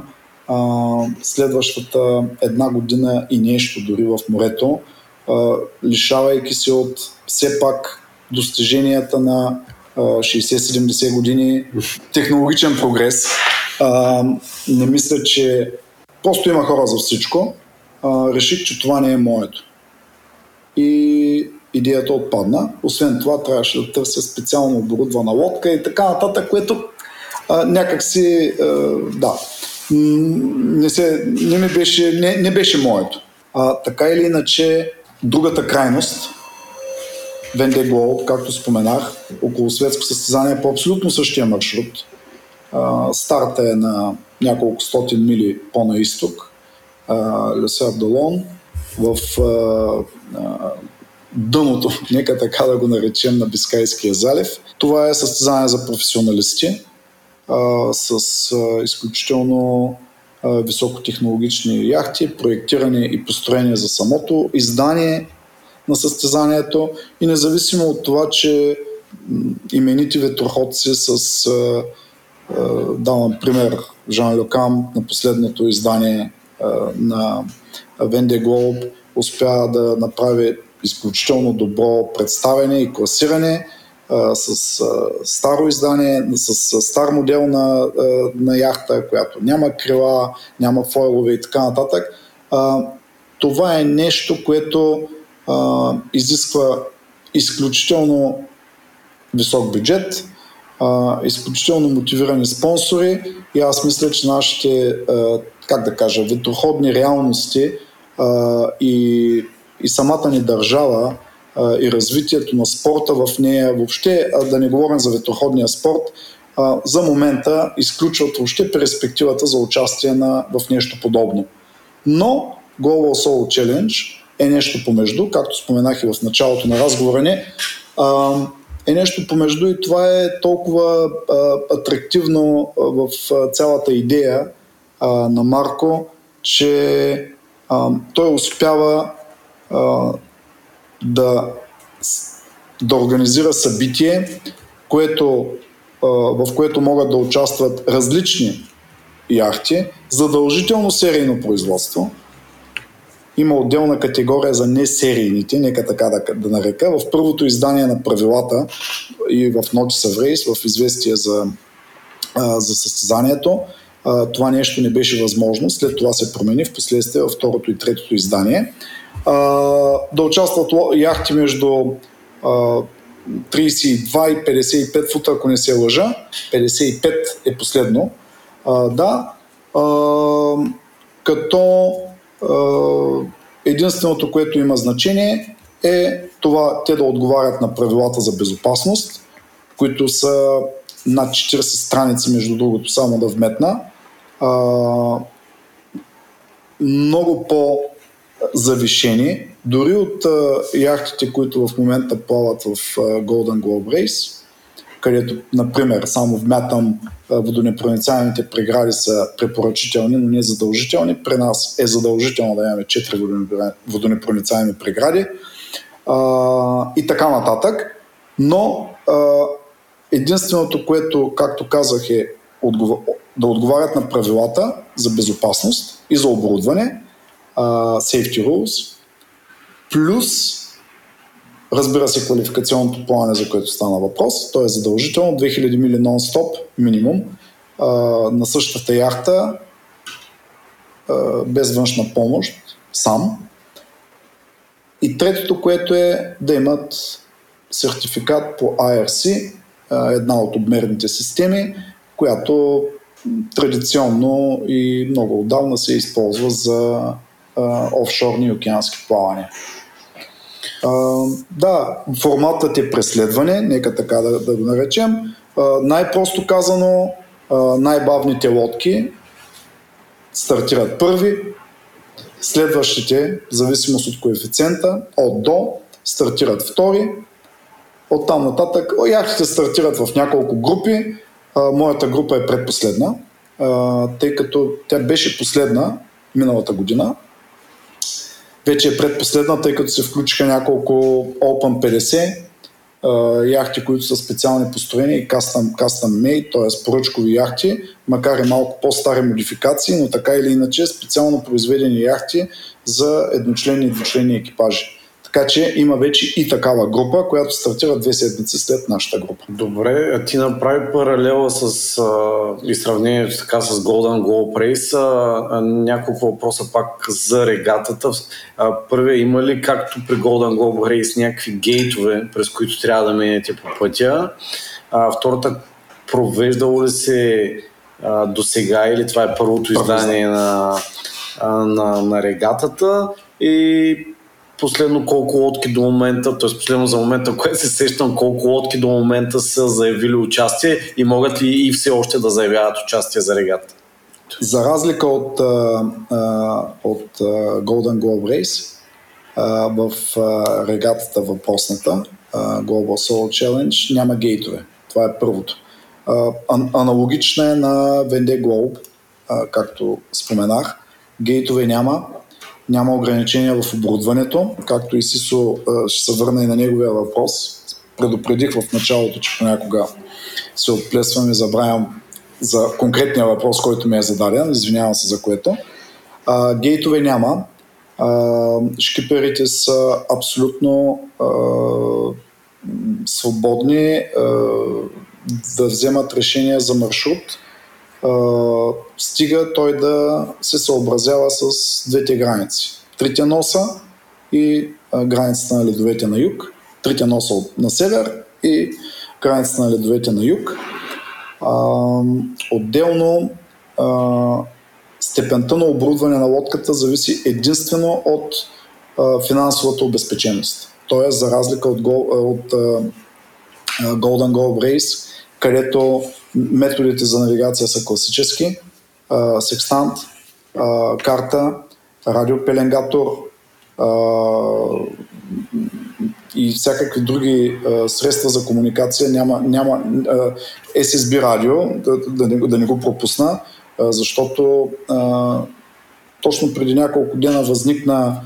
следващата една година и нещо дори в морето, лишавайки се от все пак достиженията на 60-70 години технологичен прогрес. Не мисля, че просто има хора за всичко. Реших, че това не е моето. И идеята отпадна. Освен това, трябваше да търся специално оборудвана лодка и така нататък, което а, някак си, а, да, не, се, не, ми беше, не, не беше моето. А, така или иначе, другата крайност, Венде Гол, както споменах, около светско състезание по абсолютно същия маршрут. Старта е на няколко стотин мили по-на изток, Лесар Долон, в дъното, нека така да го наречем, на Бискайския залив. Това е състезание за професионалисти с изключително високотехнологични яхти, проектиране и построение за самото издание на състезанието. И независимо от това, че именити ветроходци с давам пример Жан Люкам на последното издание на Венде Глоб успя да направи изключително добро представяне и класиране а, с а, старо издание, с, с стар модел на, а, на яхта, която няма крила, няма фойлове и така нататък. А, това е нещо, което а, изисква изключително висок бюджет, а, изключително мотивирани спонсори и аз мисля, че нашите, а, как да кажа, ветроходни реалности а, и и самата ни държава и развитието на спорта в нея, въобще да не говорим за ветроходния спорт, за момента изключват въобще перспективата за участие на, в нещо подобно. Но Global Solo Challenge е нещо помежду, както споменах и в началото на разговора ни, е нещо помежду и това е толкова атрактивно в цялата идея на Марко, че той успява да, да организира събитие, което, в което могат да участват различни яхти, задължително серийно производство. Има отделна категория за несерийните, нека така да, да нарека. В първото издание на правилата и в Notice of Race, в известие за, за състезанието, това нещо не беше възможно. След това се промени в последствие във второто и третото издание да участват яхти между а, 32 и 55 фута, ако не се лъжа. 55 е последно. А, да. А, като а, единственото, което има значение е това те да отговарят на правилата за безопасност, които са над 40 страници, между другото, само да вметна. А, много по завишени, дори от а, яхтите, които в момента плават в а, Golden Globe Race, където, например, само вмятам водонепроницаемите прегради са препоръчителни, но не задължителни. При нас е задължително да имаме 4 водонепроницаеми прегради а, и така нататък. Но а, единственото, което, както казах, е да отговарят на правилата за безопасност и за оборудване, safety rules, плюс разбира се квалификационното плане, за което стана въпрос. То е задължително, 2000 мили нон-стоп минимум uh, на същата яхта uh, без външна помощ, сам. И третото, което е да имат сертификат по IRC, една от обмерните системи, която традиционно и много отдавна се използва за офшорни и океански плавания. Да, форматът е преследване, нека така да, да го наречем. Най-просто казано, най-бавните лодки стартират първи, следващите, в зависимост от коефициента, от до, стартират втори, от там нататък, яхтите стартират в няколко групи, моята група е предпоследна, тъй като тя беше последна миналата година, вече е предпоследна, тъй като се включиха няколко Open 50 яхти, които са специални построени и custom, custom made, т.е. поръчкови яхти, макар и малко по-стари модификации, но така или иначе специално произведени яхти за едночленни и двучленни екипажи. Така че има вече и такава група, която стартира две седмици след нашата група. Добре, ти направи паралела с а, и сравнението така с Golden Globe Race. А, няколко въпроса пак за регатата. А, първия, има ли както при Golden Globe Race някакви гейтове, през които трябва да минете по пътя? А, втората, провеждало ли се до сега или това е първото издание на, на, на регатата? И последно колко лодки до момента, т.е. последно за момента, което се сещам, колко лодки до момента са заявили участие и могат ли и все още да заявяват участие за регата? За разлика от, от Golden Globe Race, в регатата въпросната, Global Solo Challenge, няма гейтове. Това е първото. Аналогична е на Венде Globe, както споменах. Гейтове няма, няма ограничения в оборудването, както и Сисо ще се върна и на неговия въпрос. Предупредих в началото, че понякога се отплесвам и забравям за конкретния въпрос, който ми е зададен, извинявам се за което. А, гейтове няма. А, шкиперите са абсолютно а, свободни а, да вземат решения за маршрут стига той да се съобразява с двете граници. Трите носа и границата на ледовете на юг, трите носа на север и границата на ледовете на юг. Отделно степента на оборудване на лодката зависи единствено от финансовата обезпеченост. Тоест, за разлика от, Golden Globe Race, където методите за навигация са класически. секстант, карта, радиопеленгатор и всякакви други средства за комуникация. Няма, няма SSB радио, да, да, не, да не го пропусна, защото точно преди няколко дена възникна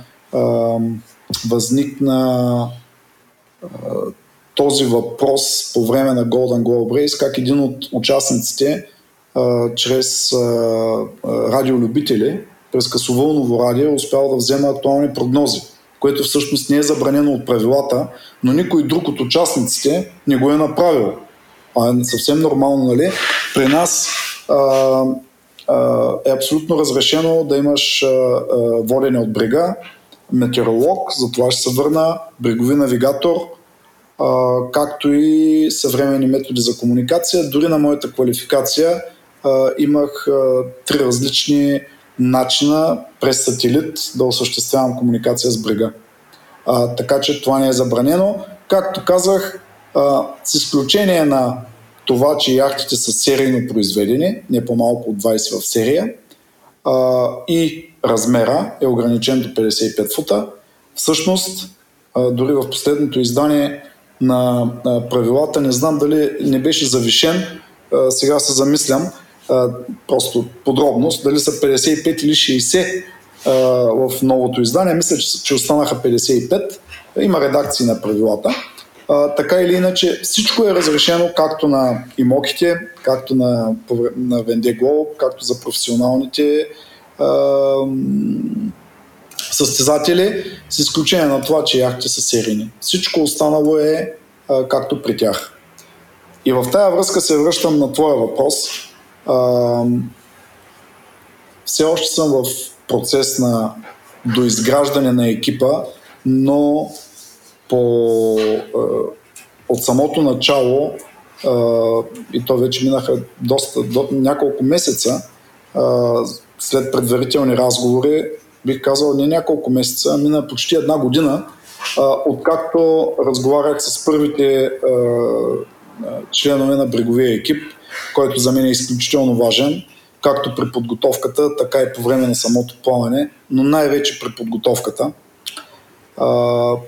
възникна този въпрос по време на Golden Globe Race, как един от участниците а, чрез а, радиолюбители, през късовълново радио, е успял да взема актуални прогнози, което всъщност не е забранено от правилата, но никой друг от участниците не го е направил. А е съвсем нормално, нали? При нас а, а, е абсолютно разрешено да имаш а, а, водене от брега, метеоролог, за това ще се върна, брегови навигатор – както и съвременни методи за комуникация. Дори на моята квалификация имах три различни начина през сателит да осъществявам комуникация с брега. Така че това не е забранено. Както казах, с изключение на това, че яхтите са серийно произведени, не по-малко от 20 в серия, и размера е ограничен до 55 фута, всъщност, дори в последното издание на правилата. Не знам дали не беше завишен. Сега се замислям просто подробност, дали са 55 или 60 в новото издание. Мисля, че останаха 55. Има редакции на правилата. така или иначе, всичко е разрешено както на имоките, както на, на Вендего, както за професионалните състезатели, с изключение на това, че яхте са серийни. Всичко останало е а, както при тях. И в тази връзка се връщам на твоя въпрос. А, все още съм в процес на доизграждане на екипа, но по, а, от самото начало, а, и то вече минаха доста, до, няколко месеца, а, след предварителни разговори, бих казал не няколко месеца, мина почти една година, а, откакто разговарях с първите а, членове на бреговия екип, който за мен е изключително важен, както при подготовката, така и по време на самото плаване, но най-вече при подготовката. А,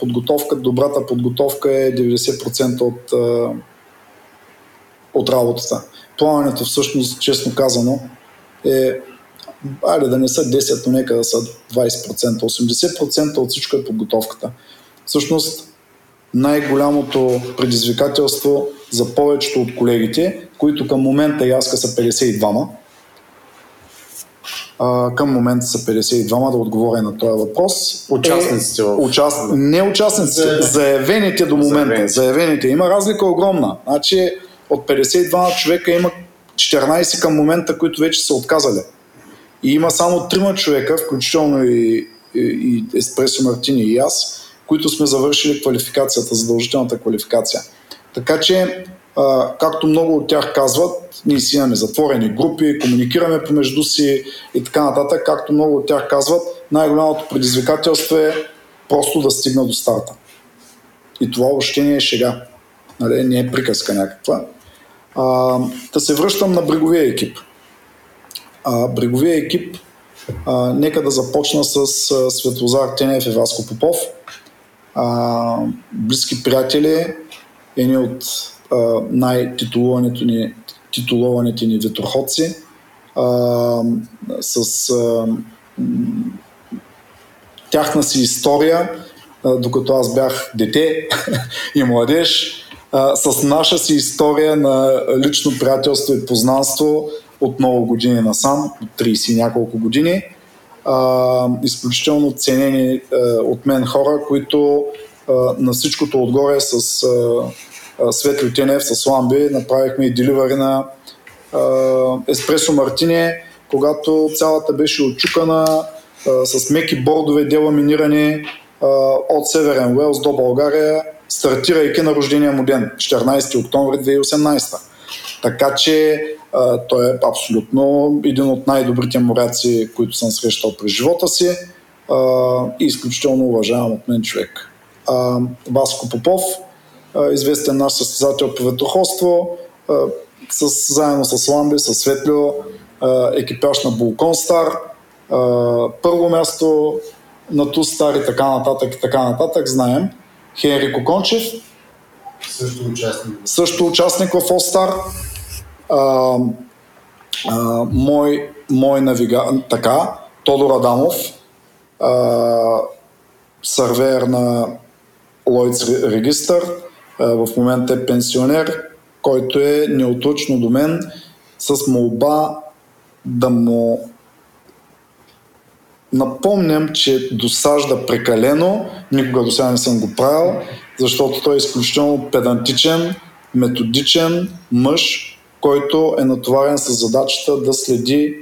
подготовка, добрата подготовка е 90% от, а, от работата. Плаването всъщност, честно казано, е айде да не са 10, но нека да са 20%. 80% от всичко е подготовката. Всъщност, най-голямото предизвикателство за повечето от колегите, които към момента яска са 52-ма, а, към момента са 52 да отговоря на този въпрос. Участниците е, в... Участ... Не участниците, заявените до момента. Заявените. заявените. Има разлика огромна. Значи от 52 човека има 14 към момента, които вече са отказали. И има само 3 човека, включително и, и, и Еспресо Мартини и аз, които сме завършили квалификацията, задължителната квалификация. Така че, а, както много от тях казват, ние си имаме затворени групи, комуникираме помежду си и така нататък, както много от тях казват, най-голямото предизвикателство е просто да стигна до старта. И това въобще не е шега. Нали? Не е приказка някаква. А, да се връщам на бреговия екип. А, бреговия екип, а, нека да започна с а, Светлозар Тенев и Васко Попов. А, близки приятели, едни от най-титулованите ни, титулованите ни ветроходци, а, с а, тяхна си история, а, докато аз бях дете и младеж, а, с наша си история на лично приятелство и познанство от много години насам, от 30 и няколко години. А, изключително ценени а, от мен хора, които а, на всичкото отгоре с а, Светли Тенев, с Ламби, направихме и деливари на а, Еспресо Мартине, когато цялата беше отчукана а, с меки бордове, деламинирани а, от Северен Уелс до България стартирайки на рождения му ден, 14 октомври 2018. Така че а, той е абсолютно един от най-добрите моряци, които съм срещал през живота си а, и изключително уважавам от мен човек. А, Васко Попов, а, известен наш състезател по ветроходство, а, с, заедно с Ламби, с Светлио, а, екипаж на Булкон Стар, а, първо място на Ту Стар и така нататък и така нататък, знаем. Хенри Кокончев. Също участник. Също участник в All А, а, мой, мой навига... Така, Тодор Адамов, а, сървер на Лойц регистър, в момента е пенсионер, който е неотлъчно до мен с молба да му Напомням, че досажда прекалено, никога до сега не съм го правил, защото той е изключително педантичен, методичен мъж, който е натоварен с задачата да следи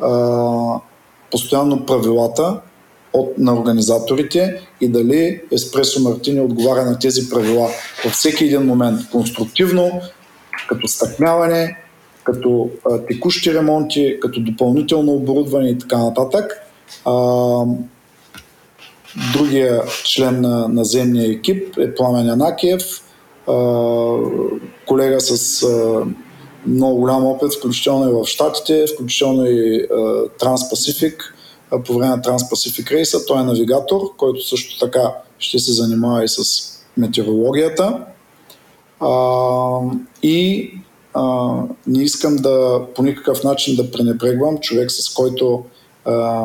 а, постоянно правилата от, на организаторите и дали Еспресо Мартини отговаря на тези правила във всеки един момент конструктивно, като стъкмяване, като а, текущи ремонти, като допълнително оборудване и така нататък. А, другия член на наземния екип е Пламен Янакиев, а, колега с а, много голям опит, включително и в Штатите, включително и Транспасифик, по време на Транспасифик рейса. Той е навигатор, който също така ще се занимава и с метеорологията. А, и а, не искам да по никакъв начин да пренебрегвам човек, с който а,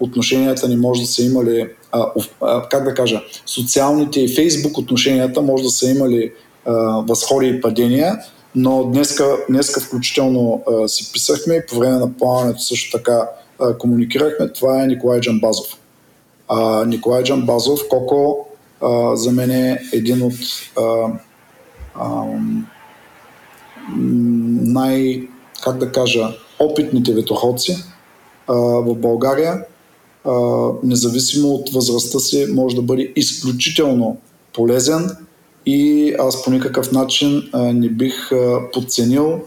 отношенията ни може да са имали, а, а, как да кажа, социалните и фейсбук отношенията може да са имали а, възходи и падения, но днеска, днеска включително а, си писахме и по време на плаването също така а, комуникирахме. Това е Николай Джамбазов. А, Николай Джамбазов, Коко, а, за мен е един от а, а, най, как да кажа, опитните ветроходци в България независимо от възрастта си, може да бъде изключително полезен и аз по никакъв начин не бих подценил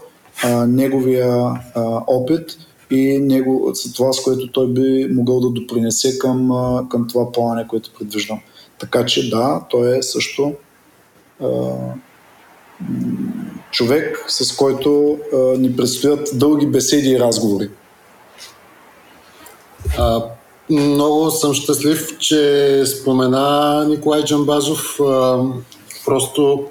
неговия опит и него, това, с което той би могъл да допринесе към, към това плане, което предвиждам. Така че да, той е също човек, с който ни предстоят дълги беседи и разговори. Много съм щастлив, че спомена Николай Джамбазов. Просто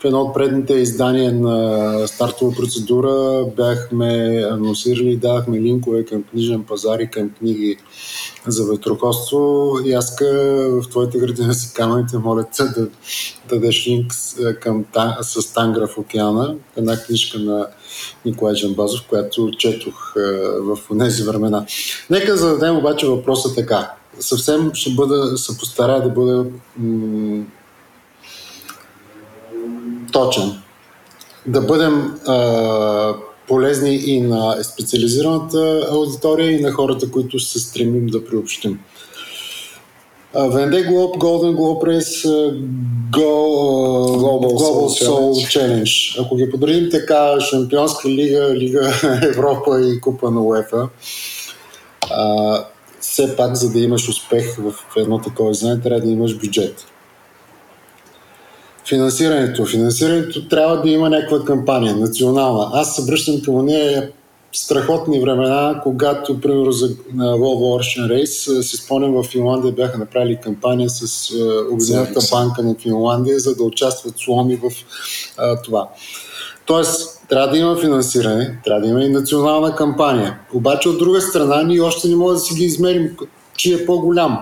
в едно от предните издания на стартова процедура бяхме анонсирали и давахме линкове към книжен пазар и към книги за ветроходство. Аз в твоите градина си камъните моля те да, да дадеш линк към, с Тангра в океана, една книжка на Николай Джамбазов, която четох в тези времена. Нека зададем обаче въпроса така. Съвсем ще бъда, се постарая да бъда м- точен. Да бъдем а, полезни и на специализираната аудитория и на хората, които се стремим да приобщим. Венде Глоб, Golden Globe Race, Global, Global Soul Challenge. Ако ги подредим така, Шампионска лига, Лига Европа и Купа на УЕФА, все пак, за да имаш успех в едно такова издание, трябва да имаш бюджет. Финансирането. Финансирането трябва да има някаква кампания, национална. Аз се връщам към нея страхотни времена, когато, примерно, за Volvo Ocean Race, си спомням, в Финландия бяха направили кампания с Обединената банка на Финландия, за да участват сломи в а, това. Тоест, трябва да има финансиране, трябва да има и национална кампания. Обаче, от друга страна, ние още не можем да си ги измерим, че е по-голям.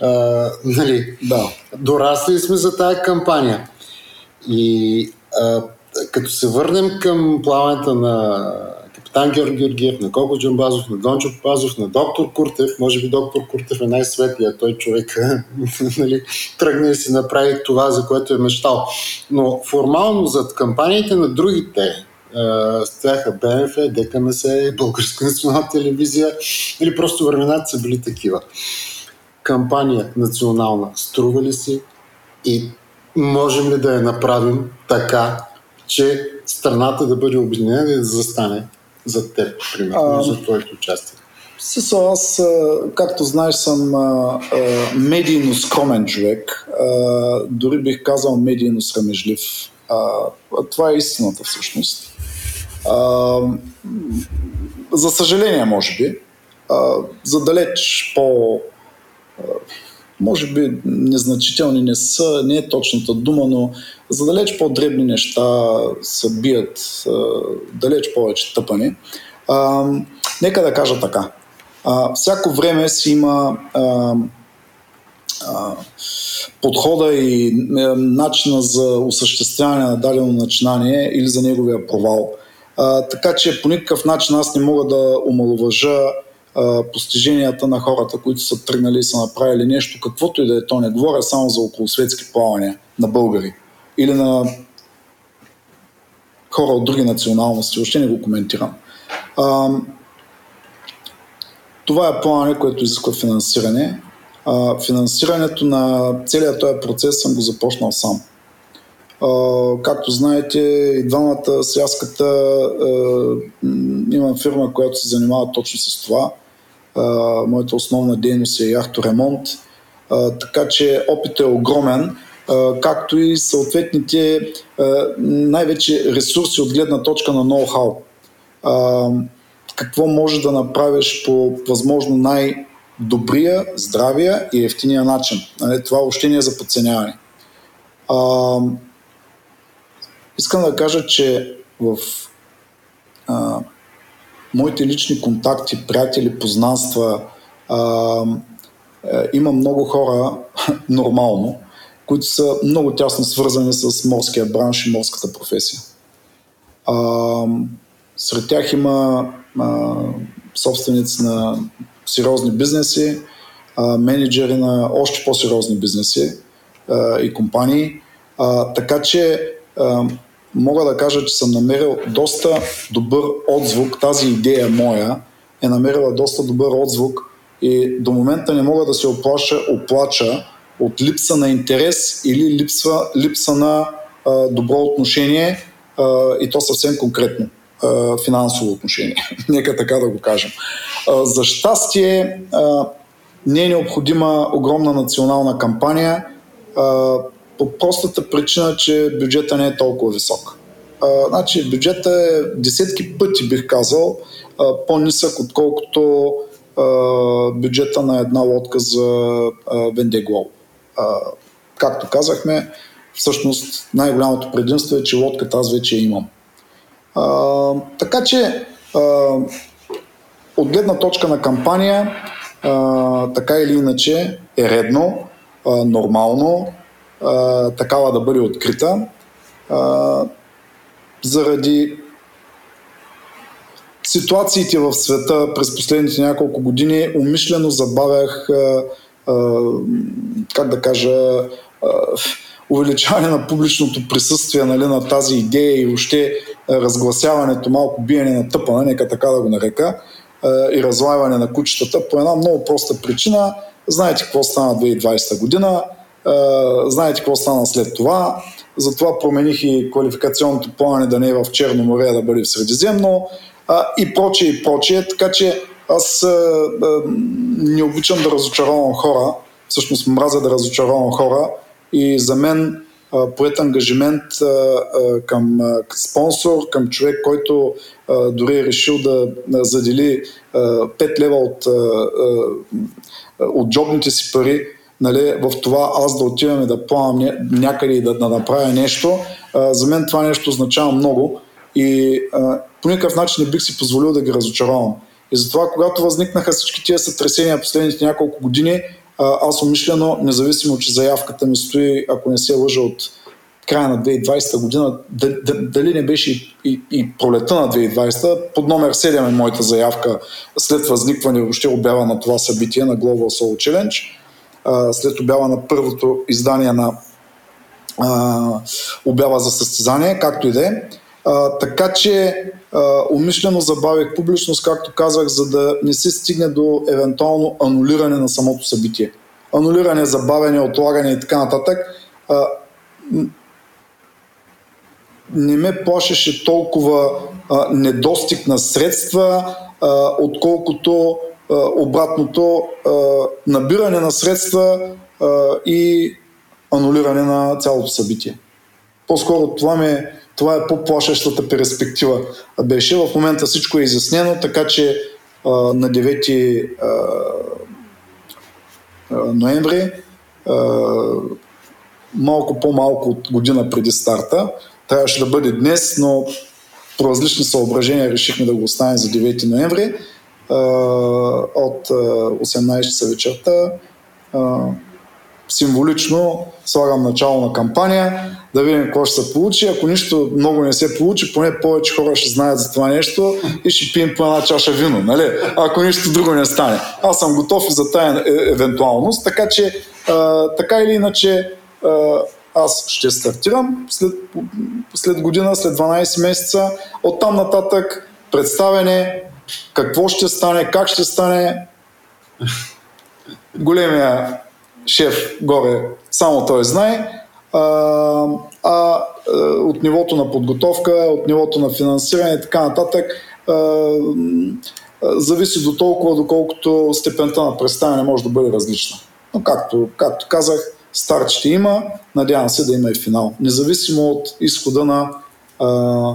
А, нали? Да. Дорасли сме за тая кампания. И а, като се върнем към плаването на капитан Георги Георгиев, на Коко Джамбазов, на Дончо Пазов, на доктор Куртев, може би доктор Куртев е най-светлия, той човек нали, тръгне и си направи това, за което е мечтал. Но формално зад кампаниите на другите, стояха БМФ, ДКМС, Българска национална телевизия, или просто времената са били такива кампания национална струва ли си и можем ли да я направим така, че страната да бъде обединена и да застане за теб, примерно, а, за твоето участие? Съсо, аз, както знаеш, съм а, а, медийно скромен човек. А, дори бих казал медийно срамежлив. А, това е истината всъщност. А, за съжаление, може би, а, за далеч по може би незначителни не са, не е точната дума, но за далеч по-дребни неща се бият далеч повече тъпани. А, нека да кажа така. А, всяко време си има а, а, подхода и а, начина за осъществяване на дадено начинание или за неговия провал. А, така че по никакъв начин аз не мога да омалуважа постиженията на хората, които са тръгнали и са направили нещо, каквото и да е то. Не говоря само за околосветски плавания на българи или на хора от други националности, още не го коментирам. А, това е плаване, което изисква финансиране. А, финансирането на целият този процес съм го започнал сам. Uh, както знаете, и двамата uh, имам фирма, която се занимава точно с това моята основна дейност е яхторемонт, така че опитът е огромен, както и съответните най-вече ресурси от гледна точка на ноу-хау. Какво можеш да направиш по възможно най-добрия, здравия и ефтиния начин. Нали, това въобще не е за подценяване. Искам да кажа, че в моите лични контакти, приятели, познанства, а, е, има много хора, нормално, които са много тясно свързани с морския бранш и морската професия. А, сред тях има а, собственици на сериозни бизнеси, а, менеджери на още по-сериозни бизнеси а, и компании. А, така че а, мога да кажа, че съм намерил доста добър отзвук. Тази идея моя е намерила доста добър отзвук и до момента не мога да се оплаша, оплача от липса на интерес или липса, липса на а, добро отношение а, и то съвсем конкретно а, финансово отношение. Нека така да го кажем. А, за щастие а, не е необходима огромна национална кампания. А, по простата причина, че бюджета не е толкова висок. А, значи бюджета е десетки пъти, бих казал, а, по-нисък, отколкото а, бюджета на една лодка за Вендеглол. Както казахме, всъщност най-голямото предимство е, че лодката аз вече имам. А, така че а, от гледна точка на кампания, а, така или иначе е редно, а, нормално такава да бъде открита. А, заради ситуациите в света през последните няколко години умишлено забавях, а, а, как да кажа, а, увеличаване на публичното присъствие нали, на тази идея и още разгласяването, малко биене на тъпана, нека така да го нарека, и разлайване на кучетата по една много проста причина. Знаете какво стана 2020 година, знаете какво стана след това, затова промених и квалификационното плане да не е в Черно море, а да бъде в Средиземно. И прочее и прочее. Така че аз не обичам да разочаровам хора, всъщност мразя да разочаровам хора. И за мен поет ангажимент към спонсор, към човек, който дори е решил да задели 5 лева от, от джобните си пари нали, в това аз да отивам и да плавам някъде и да, да направя нещо, за мен това нещо означава много и по никакъв начин не бих си позволил да ги разочаровам. И затова, когато възникнаха всички тези сътресения последните няколко години, аз умишлено, независимо, че заявката ми стои, ако не се лъжа от края на 2020 година, дали не беше и, и, и пролета на 2020, под номер 7 е моята заявка след възникване въобще обява на това събитие на Global Soul Challenge, след обява на първото издание на обява за състезание, както и да е. А, така че а, умишлено забавих публичност, както казах, за да не се стигне до евентуално анулиране на самото събитие. Анулиране, забавяне, отлагане и така нататък. А, не ме плашеше толкова а, недостиг на средства, а, отколкото а, обратното набиране на средства и анулиране на цялото събитие. По-скоро това ме това е по-плашещата перспектива. Беше в момента всичко е изяснено, така че на 9 а, а, ноември, малко по-малко от година преди старта, трябваше да бъде днес, но по различни съображения решихме да го оставим за 9 ноември от а, 18 часа вечерта. Символично слагам начало на кампания, да видим какво ще се получи. Ако нищо много не се получи, поне повече хора ще знаят за това нещо и ще пием по една чаша вино, нали? ако нищо друго не стане. Аз съм готов за тая е, евентуалност, така че така или иначе аз ще стартирам след, след година, след 12 месеца. Оттам нататък представяне, какво ще стане, как ще стане. Големия шеф горе, само той знае. А, а от нивото на подготовка, от нивото на финансиране и така нататък, а, зависи до толкова, доколкото степента на представяне може да бъде различна. Но както, както казах, старт ще има, надявам се да има и финал. Независимо от изхода на а,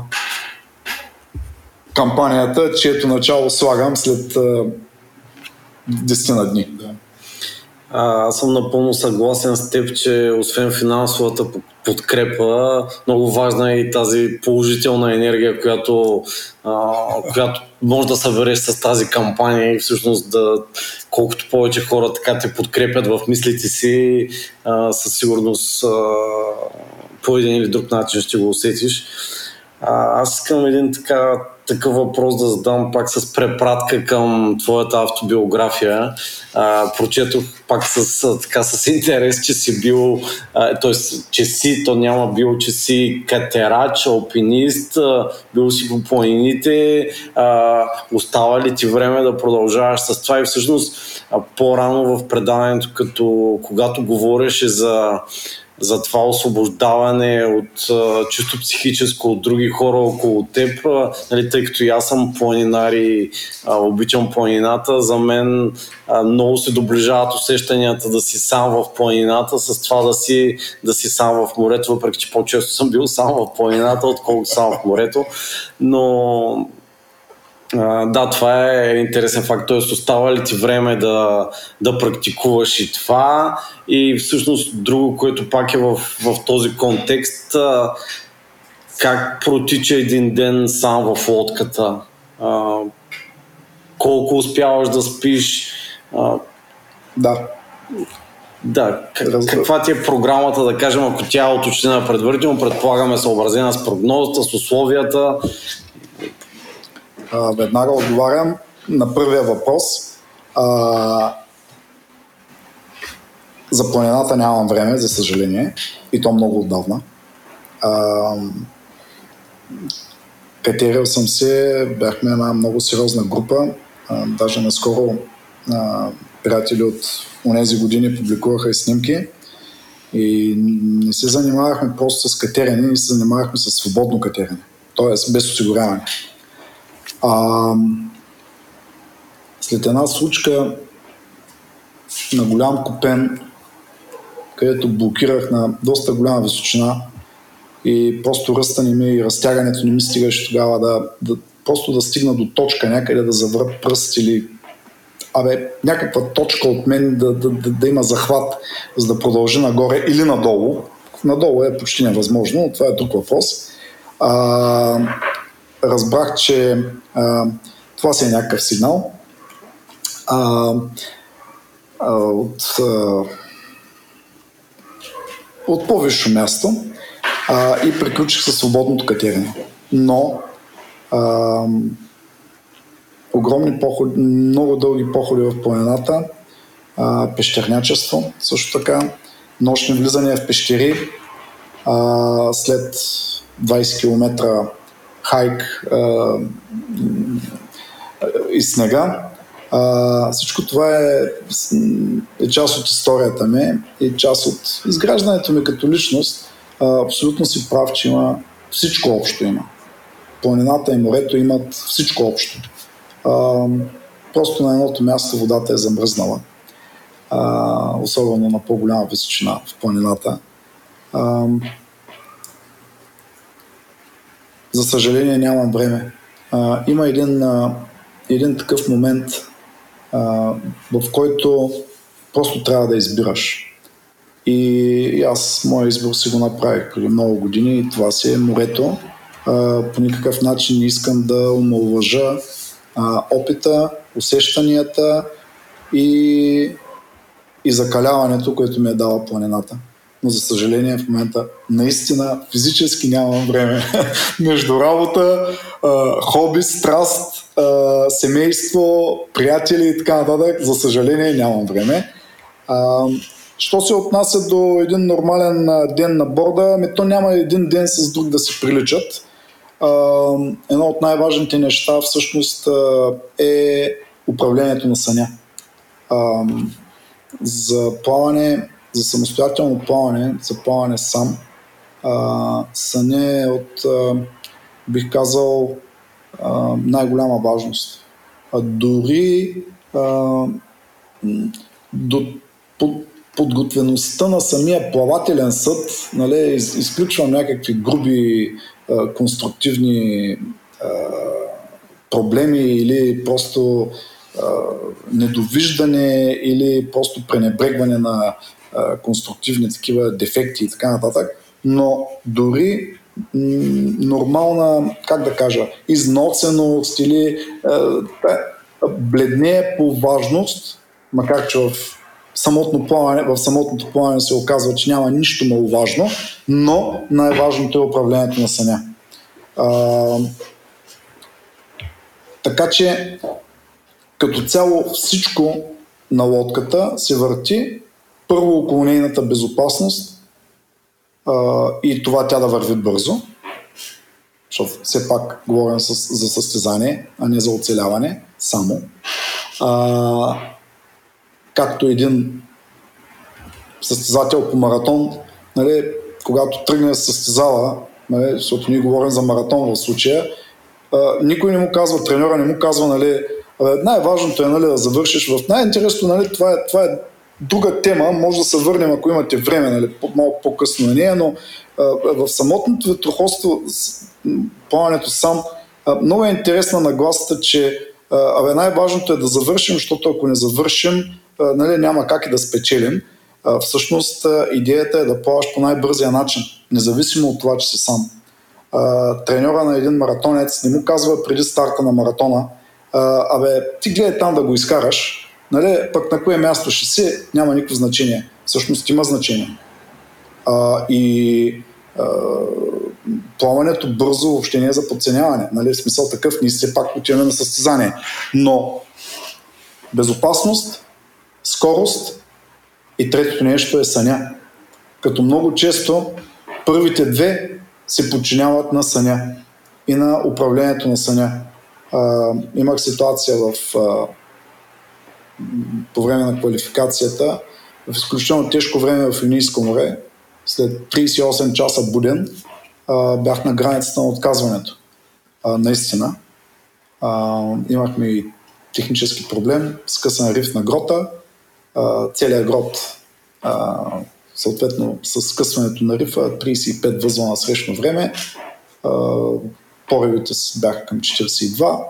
кампанията, чието начало слагам след а, 10 на дни. А, аз съм напълно съгласен с теб, че освен финансовата подкрепа, много важна е и тази положителна енергия, която, а, която може да събереш с тази кампания и всъщност да колкото повече хора така те подкрепят в мислите си, а, със сигурност а, по един или друг начин ще го усетиш. А, аз искам един така такъв въпрос да задам пак с препратка към твоята автобиография. А, прочетох пак с, така, с интерес, че си бил, т.е. че си, то няма бил, че си катерач, алпинист, а, бил си по планините, а, остава ли ти време да продължаваш с това и всъщност а, по-рано в предаването, като когато говореше за за това освобождаване от а, чисто психическо от други хора около теб, а, нали, тъй като и аз съм планинар и а, обичам планината, за мен а, много се доближават усещанията да си сам в планината с това да си, да си сам в морето, въпреки че по-често съм бил сам в планината, отколкото сам в морето, но Да, това е интересен факт. Тоест, остава ли ти време да, да практикуваш и това? И всъщност друго, което пак е в, в този контекст, uh, как протича един ден сам в лодката? Uh, колко успяваш да спиш? Uh, да. Да, каква ти е програмата, да кажем, ако тя е уточнена предварително, предполагаме съобразена с прогнозата, с условията? А, веднага отговарям на първия въпрос. А, за планината нямам време, за съжаление, и то много отдавна. А, катерил съм се, бяхме една много сериозна група, а, даже наскоро а, приятели от тези години публикуваха и снимки. И не се занимавахме просто с катерене, не се занимавахме с свободно катерене, т.е. без осигуряване. А, след една случка на голям купен, където блокирах на доста голяма височина и просто ръста ми и разтягането не ми стигаше тогава да, да просто да стигна до точка някъде да завра пръст или абе, някаква точка от мен да, да, да, да има захват, за да продължи нагоре или надолу. Надолу е почти невъзможно, но това е друг въпрос. А, разбрах, че а, това си е някакъв сигнал. А, а, от, а, от по-висше място а, и приключих със свободното катерене. Но а, огромни походи, много дълги походи в планината, а, пещернячество, също така, нощни влизания в пещери, а, след 20 км хайк а, и снега. А, всичко това е, е част от историята ми и част от изграждането ми като личност. А, абсолютно си прав, че има всичко общо има. Планината и морето имат всичко общо. А, просто на едното място водата е замръзнала. А, особено на по-голяма височина в планината. А, за съжаление нямам време. А, има един, а, един такъв момент, а, в който просто трябва да избираш. И аз моя избор си го направих преди много години и това си е морето. А, по никакъв начин не искам да омалважа опита, усещанията и, и закаляването, което ми е дала планината. Но за съжаление в момента наистина физически нямам време между работа, хоби, страст, семейство, приятели и така нататък. За съжаление нямам време. Що се отнася до един нормален ден на борда, ми то няма един ден с друг да се приличат едно от най-важните неща всъщност е управлението на съня. За плаване, за самостоятелно плаване, за плаване сам, съня е от, бих казал, най-голяма важност. А дори до подготвеността на самия плавателен съд, нали, изключвам някакви груби конструктивни проблеми или просто недовиждане или просто пренебрегване на конструктивни такива дефекти и така нататък. Но дори нормална, как да кажа, износеност или бледнее по важност, макар че в самотно плаване, в самотното плаване се оказва, че няма нищо много важно, но най-важното е управлението на съня. А, така че като цяло всичко на лодката се върти първо около нейната безопасност а, и това тя да върви бързо, защото все пак говорим с, за състезание, а не за оцеляване само. А, както един състезател по маратон, нали, когато тръгне да състезава, нали, защото ние говорим за маратон в случая, а, никой не му казва, треньора не му казва, нали, най-важното е нали, да завършиш в най-интересното, нали, това, е, това е друга тема, може да се върнем, ако имате време, нали, малко по-късно на нея, но а, в самотното ветроходство, плаването сам, много е интересна нагласата, че абе, най-важното е да завършим, защото ако не завършим, нали, няма как и да спечелим. Всъщност идеята е да плаваш по най-бързия начин, независимо от това, че си сам. Треньора на един маратонец не му казва преди старта на маратона, абе, ти гледай там да го изкараш, нали, пък на кое място ще си, няма никакво значение. Всъщност има значение. А, и а, плаването бързо въобще не е за подценяване. Нали? В смисъл такъв, ние все пак отиваме на състезание. Но безопасност, скорост и третото нещо е съня. Като много често първите две се подчиняват на съня и на управлението на съня. А, имах ситуация в, а, по време на квалификацията, в изключително тежко време в Юнийско море, след 38 часа буден, бях на границата на отказването. А, наистина. А, имахме и технически проблем, скъсан риф на грота, а, целият грот а, съответно с скъсването на рифа 35 възла на срещно време, а, поривите бяха към 42,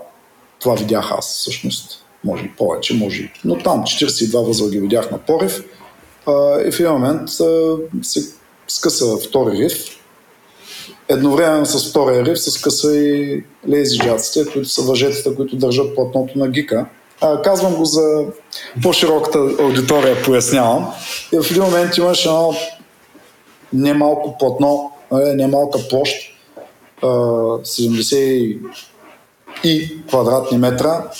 това видях аз всъщност, може и повече, може но там 42 възла ги видях на порив а, и в един момент а, се скъса втори риф, Едновременно с втория риф се скъса и лейзиджаците, които са въжетата, които държат платното на гика. А, казвам го за по-широката аудитория, пояснявам. И в един момент имаш едно немалко платно, немалка площ, 70 и квадратни метра,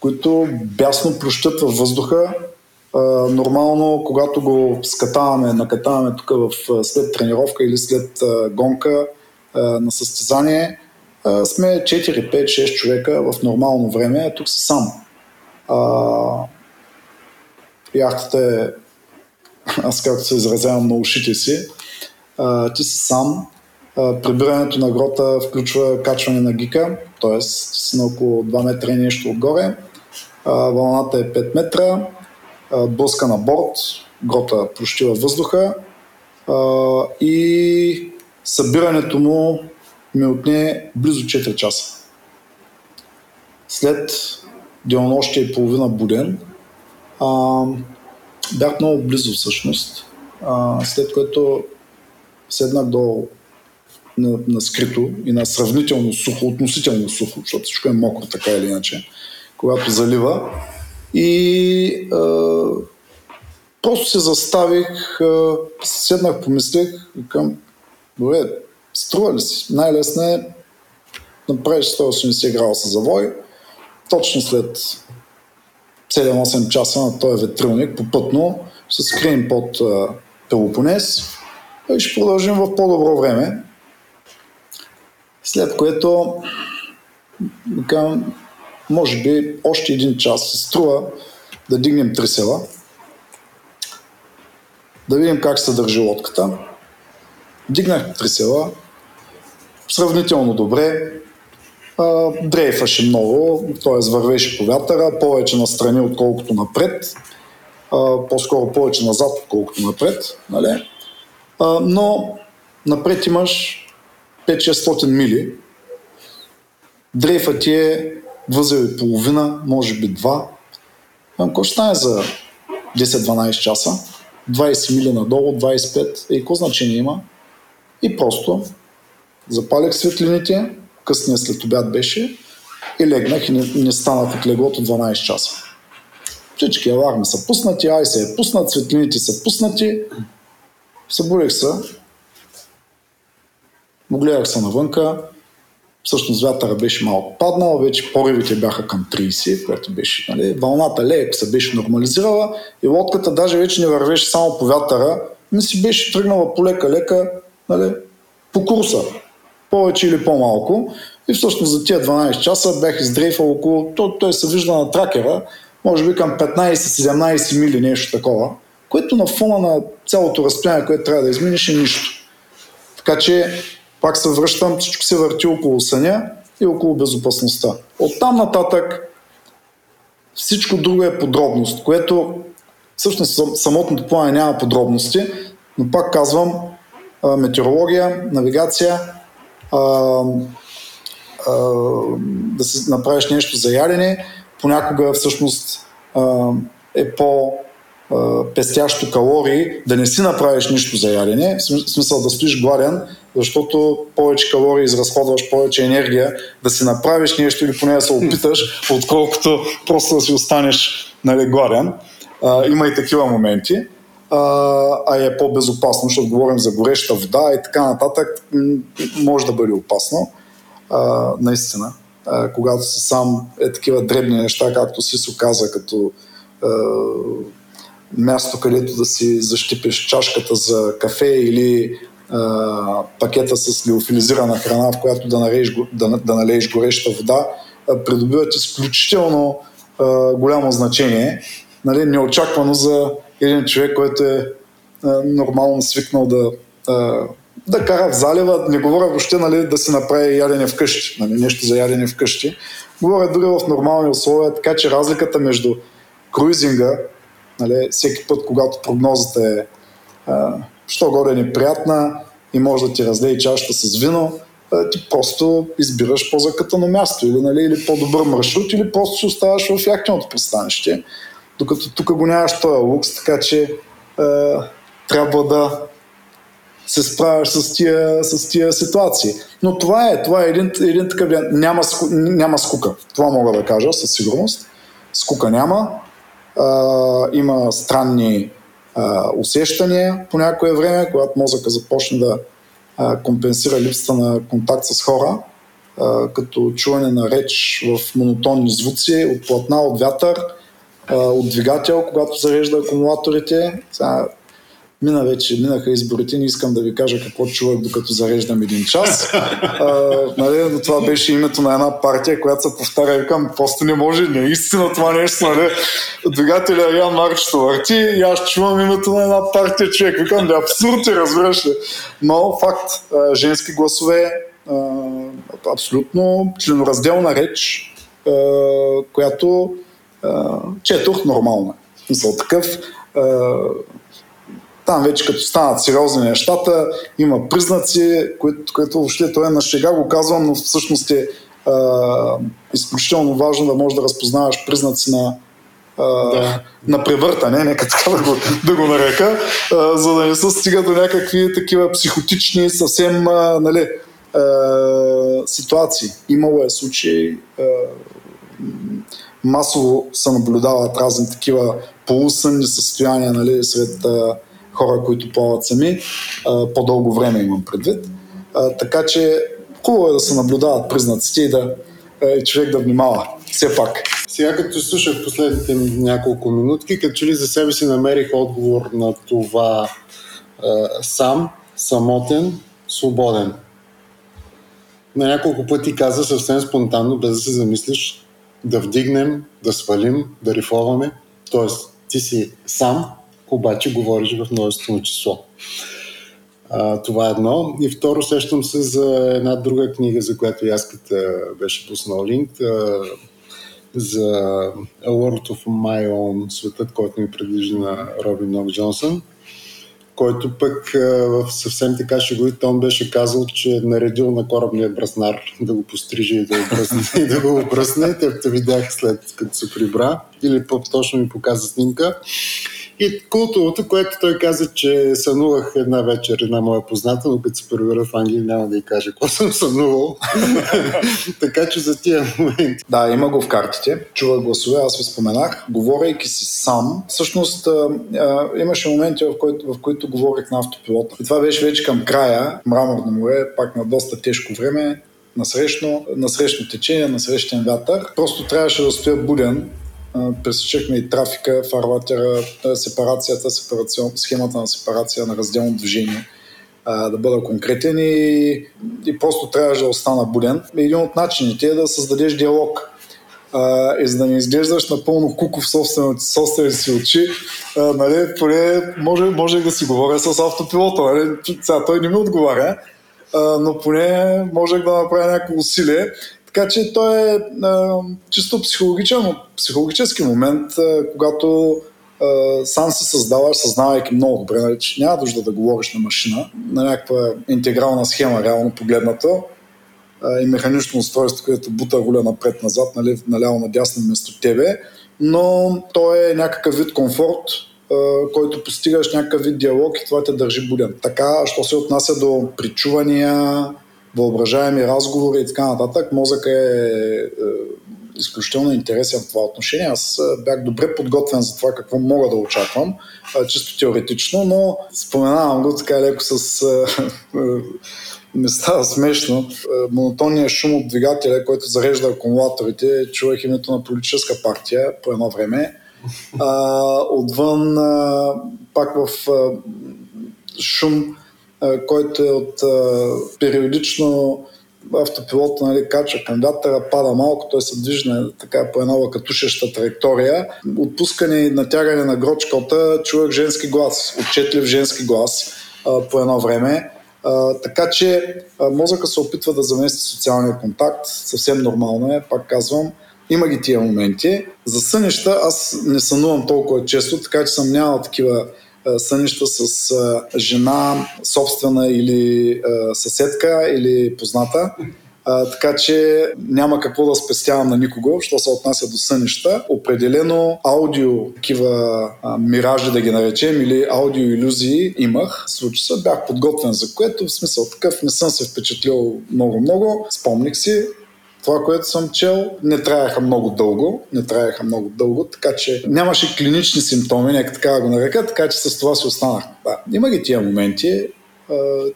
които бясно плющат във въздуха. нормално, когато го скатаваме, накатаваме тук в, след тренировка или след гонка, на състезание сме 4, 5, 6 човека в нормално време, а тук са сам. А, яхтата е, аз както се изразявам на ушите си, ти си сам. Прибирането на грота включва качване на гика, т.е. си на около 2 метра и нещо отгоре. Вълната е 5 метра, блъска на борт, грота плющи във въздуха и събирането му ми отне близо 4 часа. След денонощие и половина буден, бях много близо всъщност, след което седнах до на, на скрито и на сравнително сухо, относително сухо, защото всичко е мокро така или иначе, когато залива. И а, просто се заставих, а, седнах, помислих и към Добре, струва ли си? Най-лесно е направиш 180 градуса завой, точно след 7-8 часа на този ветрилник попътно се скрием под Пелопонес и ще продължим в по-добро време. След което може би още един час. Се струва да дигнем три села, да видим как се държи лодката, Дигнах три села, сравнително добре, дрейфаше много, т.е. вървеше по вятъра, повече настрани, отколкото напред, по-скоро повече назад, отколкото напред, нали? но напред имаш 5-600 мили, дрейфа ти е възел и половина, може би два. Какво ще стане за 10-12 часа? 20 мили надолу, 25, и какво значение има? И просто запалях светлините, късния след обяд беше, и легнах и не, не станах от леглото 12 часа. Всички аларми са пуснати, ай се е пуснат, светлините са пуснати. Събудих се, огледах се навънка, всъщност вятъра беше малко паднал, вече поривите бяха към 30, което беше, нали, вълната леко се беше нормализирала и лодката даже вече не вървеше само по вятъра, ми си беше тръгнала полека-лека нали, по курса, повече или по-малко. И всъщност за тия 12 часа бях издрейфал около, то, той се вижда на тракера, може би към 15-17 мили, нещо такова, което на фона на цялото разстояние, което трябва да изминеш е нищо. Така че, пак се връщам, всичко се върти около съня и около безопасността. От там нататък всичко друго е подробност, което всъщност самотното плане няма подробности, но пак казвам, метеорология, навигация, да си направиш нещо за ядене, понякога всъщност е по пестящо калории, да не си направиш нищо за ядене, в смисъл да стоиш гладен, защото повече калории изразходваш, повече енергия, да си направиш нещо или поне да се опиташ, отколкото просто да си останеш нали, гладен. А, има и такива моменти, а, а е по-безопасно, защото говорим за гореща вода и така нататък, може да бъде опасно. А, наистина. А, когато си сам е такива дребни неща, както си се каза, като а, място, където да си защипиш чашката за кафе или пакета с лиофилизирана храна, в която да налееш, да, да налееш гореща вода, придобиват изключително а, голямо значение. Нали, неочаквано за един човек, който е а, нормално свикнал да, а, да кара в залива. Не говоря въобще нали, да се направи ядене вкъщи, нали, нещо за ядене вкъщи. Говоря дори в нормални условия, така че разликата между круизинга, нали, всеки път, когато прогнозата е що горе неприятна и може да ти разлее чашата с вино, ти просто избираш по-закътано място или, нали, или по-добър маршрут, или просто се оставаш в яхтеното пристанище. Докато тук го нямаш този лукс, така че е, трябва да се справяш с тия, с тия ситуации. Но това е, това е един, един такъв няма, няма скука. Това мога да кажа със сигурност. Скука няма. Е, има странни а, усещания по някое време, когато мозъка започне да а, компенсира липсата на контакт с хора, а, като чуване на реч в монотонни звуци от платна, от вятър, а, от двигател, когато зарежда акумулаторите. Сега, Мина вече, минаха изборите, не искам да ви кажа какво чувах докато зареждам един час. А, нали, но това беше името на една партия, която се повтаря и към просто не може, не е истина това нещо. Нали. Двигателя Ян Марчето върти и аз чувам името на една партия човек. Викам, да абсурд е, разбираш ли. Но факт, женски гласове, абсолютно членоразделна реч, която четох нормално. Мисъл такъв там вече като станат сериозни нещата, има признаци, които, които въобще той е на шега го казвам, но всъщност е а, изключително важно да можеш да разпознаваш признаци на, да. на превъртане, нека така да го, да го нарека, а, за да не се стига до някакви такива психотични, съвсем а, нали, а, ситуации. Имало е случаи, а, масово се наблюдават разни такива полусънни състояния нали, сред а, хора, които плават сами, по-дълго време имам предвид. Така че хубаво е да се наблюдават признаците и да е, човек да внимава. Все пак. Сега като слушах последните няколко минутки, като че ли за себе си намерих отговор на това а, сам, самотен, свободен. На няколко пъти каза съвсем спонтанно, без да се замислиш, да вдигнем, да свалим, да рифоваме. Тоест, ти си сам, обаче говориш в множествено число. А, това е едно. И второ, сещам се за една друга книга, за която Яската беше пуснал линк, а, за A World of My Own, светът, който ми предвижда на Робин Нок Джонсън, който пък в съвсем така шеговит он беше казал, че е наредил на корабния браснар да го пострижи и да го бръсне. и да го бръсне. Те видях след като се прибра. Или по-точно ми показа снимка. И култовото, което той каза, че сънувах една вечер една моя позната, но като се превера в Англия няма да й кажа какво съм сънувал. така че за тия моменти. Да, има го в картите. Чува гласове, аз ви споменах. Говорейки си сам, всъщност а, а, имаше моменти, в, който, в които говорих на автопилота. И това беше вече към края, мраморно море, пак на доста тежко време, насрещно, насрещно течение, насрещен вятър. Просто трябваше да стоя буден пресечехме и трафика, фарватера, сепарацията, сепарацион, схемата на сепарация на разделно движение, да бъда конкретен и, и просто трябваше да остана буден. Един от начините е да създадеш диалог. А, и за да не изглеждаш напълно куко в собствените, собствените си очи, а, нали, поне може, може да си говоря с автопилота. Нали? Сега той не ми отговаря, а, но поне можех да направя някакво усилие така че той е а, чисто психологичен, психологически момент, а, когато а, сам се създаваш, съзнавайки много добре, нали, че няма нужда да говориш на машина, на някаква интегрална схема, реално погледната. и механично устройство, което бута руля напред-назад, нали, наляво-надясно вместо тебе, но то е някакъв вид комфорт, който постигаш някакъв вид диалог и това те държи буден. Така, що се отнася до причувания, въображаеми разговори и така нататък, мозък е, е изключително интересен в това отношение. Аз бях добре подготвен за това какво мога да очаквам, чисто теоретично, но споменавам го така леко с ми става смешно. Монотонният шум от двигателя, който зарежда акумулаторите, чувах името на политическа партия по едно време. А, отвън, а, пак в а, шум, който е от периодично автопилота нали, кача кандидатъра, пада малко, той се движи така по една лакатушеща траектория. Отпускане и натягане на грочката, чувах женски глас, отчетлив женски глас а, по едно време. А, така че а, мозъка се опитва да замести социалния контакт, съвсем нормално е, пак казвам. Има ги тия моменти. За сънища аз не сънувам толкова често, така че съм нямал такива сънища с жена, собствена или съседка или позната. А, така че няма какво да спестявам на никого, що се отнася до сънища. Определено аудио, такива а, миражи да ги наречем, или аудио иллюзии имах. Случи се, бях подготвен за което, в смисъл такъв не съм се впечатлил много-много. Спомних си, това, което съм чел, не траеха много дълго, не траеха много дълго, така че нямаше клинични симптоми, нека така го нарека, така че с това си останах. Да, има ги тия моменти,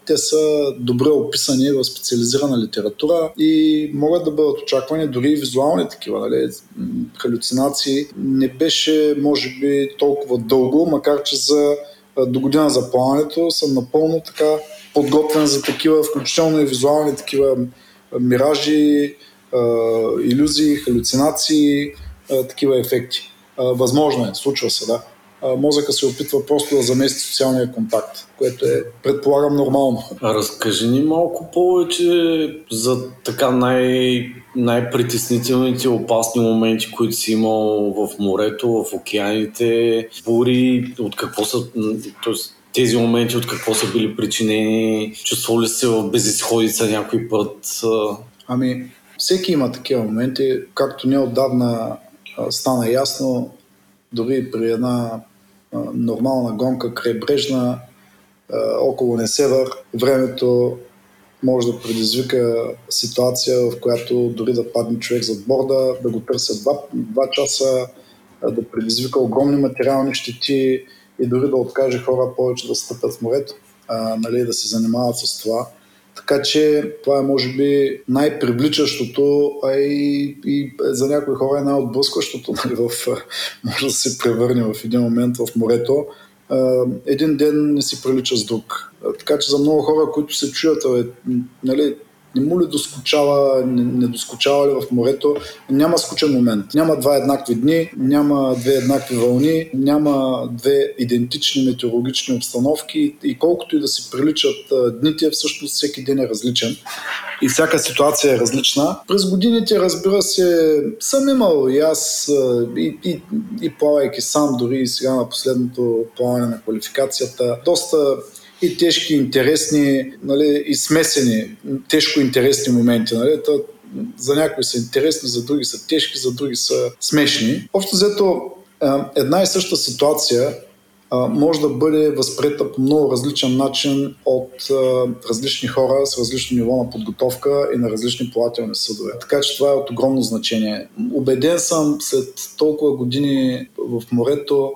те са добре описани в специализирана литература и могат да бъдат очаквани дори и визуални такива. Нали? Халюцинации не беше, може би, толкова дълго, макар че за до година за плаването съм напълно така подготвен за такива, включително и визуални такива миражи, иллюзии, халюцинации, такива ефекти. Възможно е, случва се, да. Мозъка се опитва просто да замести социалния контакт, което е, предполагам, нормално. Разкажи ни малко повече за така най- най-притеснителните опасни моменти, които си имал в морето, в океаните, бури, от какво са, т.е. тези моменти от какво са били причинени, чувствали се в безисходица някой път? Ами, всеки има такива моменти, както неотдавна стана ясно, дори при една нормална гонка крайбрежна около Несевър, времето може да предизвика ситуация, в която дори да падне човек зад борда, да го търся два, два часа, да предизвика огромни материални щети и дори да откаже хора повече да стъпят в морето, а, нали, да се занимават с това. Така че това е може би най-привличащото, а и, и за някои хора е най-отблъскващото. Нали, в, може да се превърне в един момент в морето. Един ден не си прилича с друг. Така че за много хора, които се чуят, нали, не му ли доскочава, не, не доскочава ли в морето, няма скучен момент. Няма два еднакви дни, няма две еднакви вълни, няма две идентични метеорологични обстановки и колкото и да си приличат дните, всъщност всеки ден е различен и всяка ситуация е различна. През годините, разбира се, съм имал и аз, и, и, и плавайки сам, дори и сега на последното плаване на квалификацията, доста и тежки, интересни нали, и смесени, тежко интересни моменти. Нали. Та, за някои са интересни, за други са тежки, за други са смешни. Общо взето, една и съща ситуация може да бъде възприета по много различен начин от различни хора с различно ниво на подготовка и на различни плавателни съдове. Така че това е от огромно значение. Обеден съм след толкова години в морето,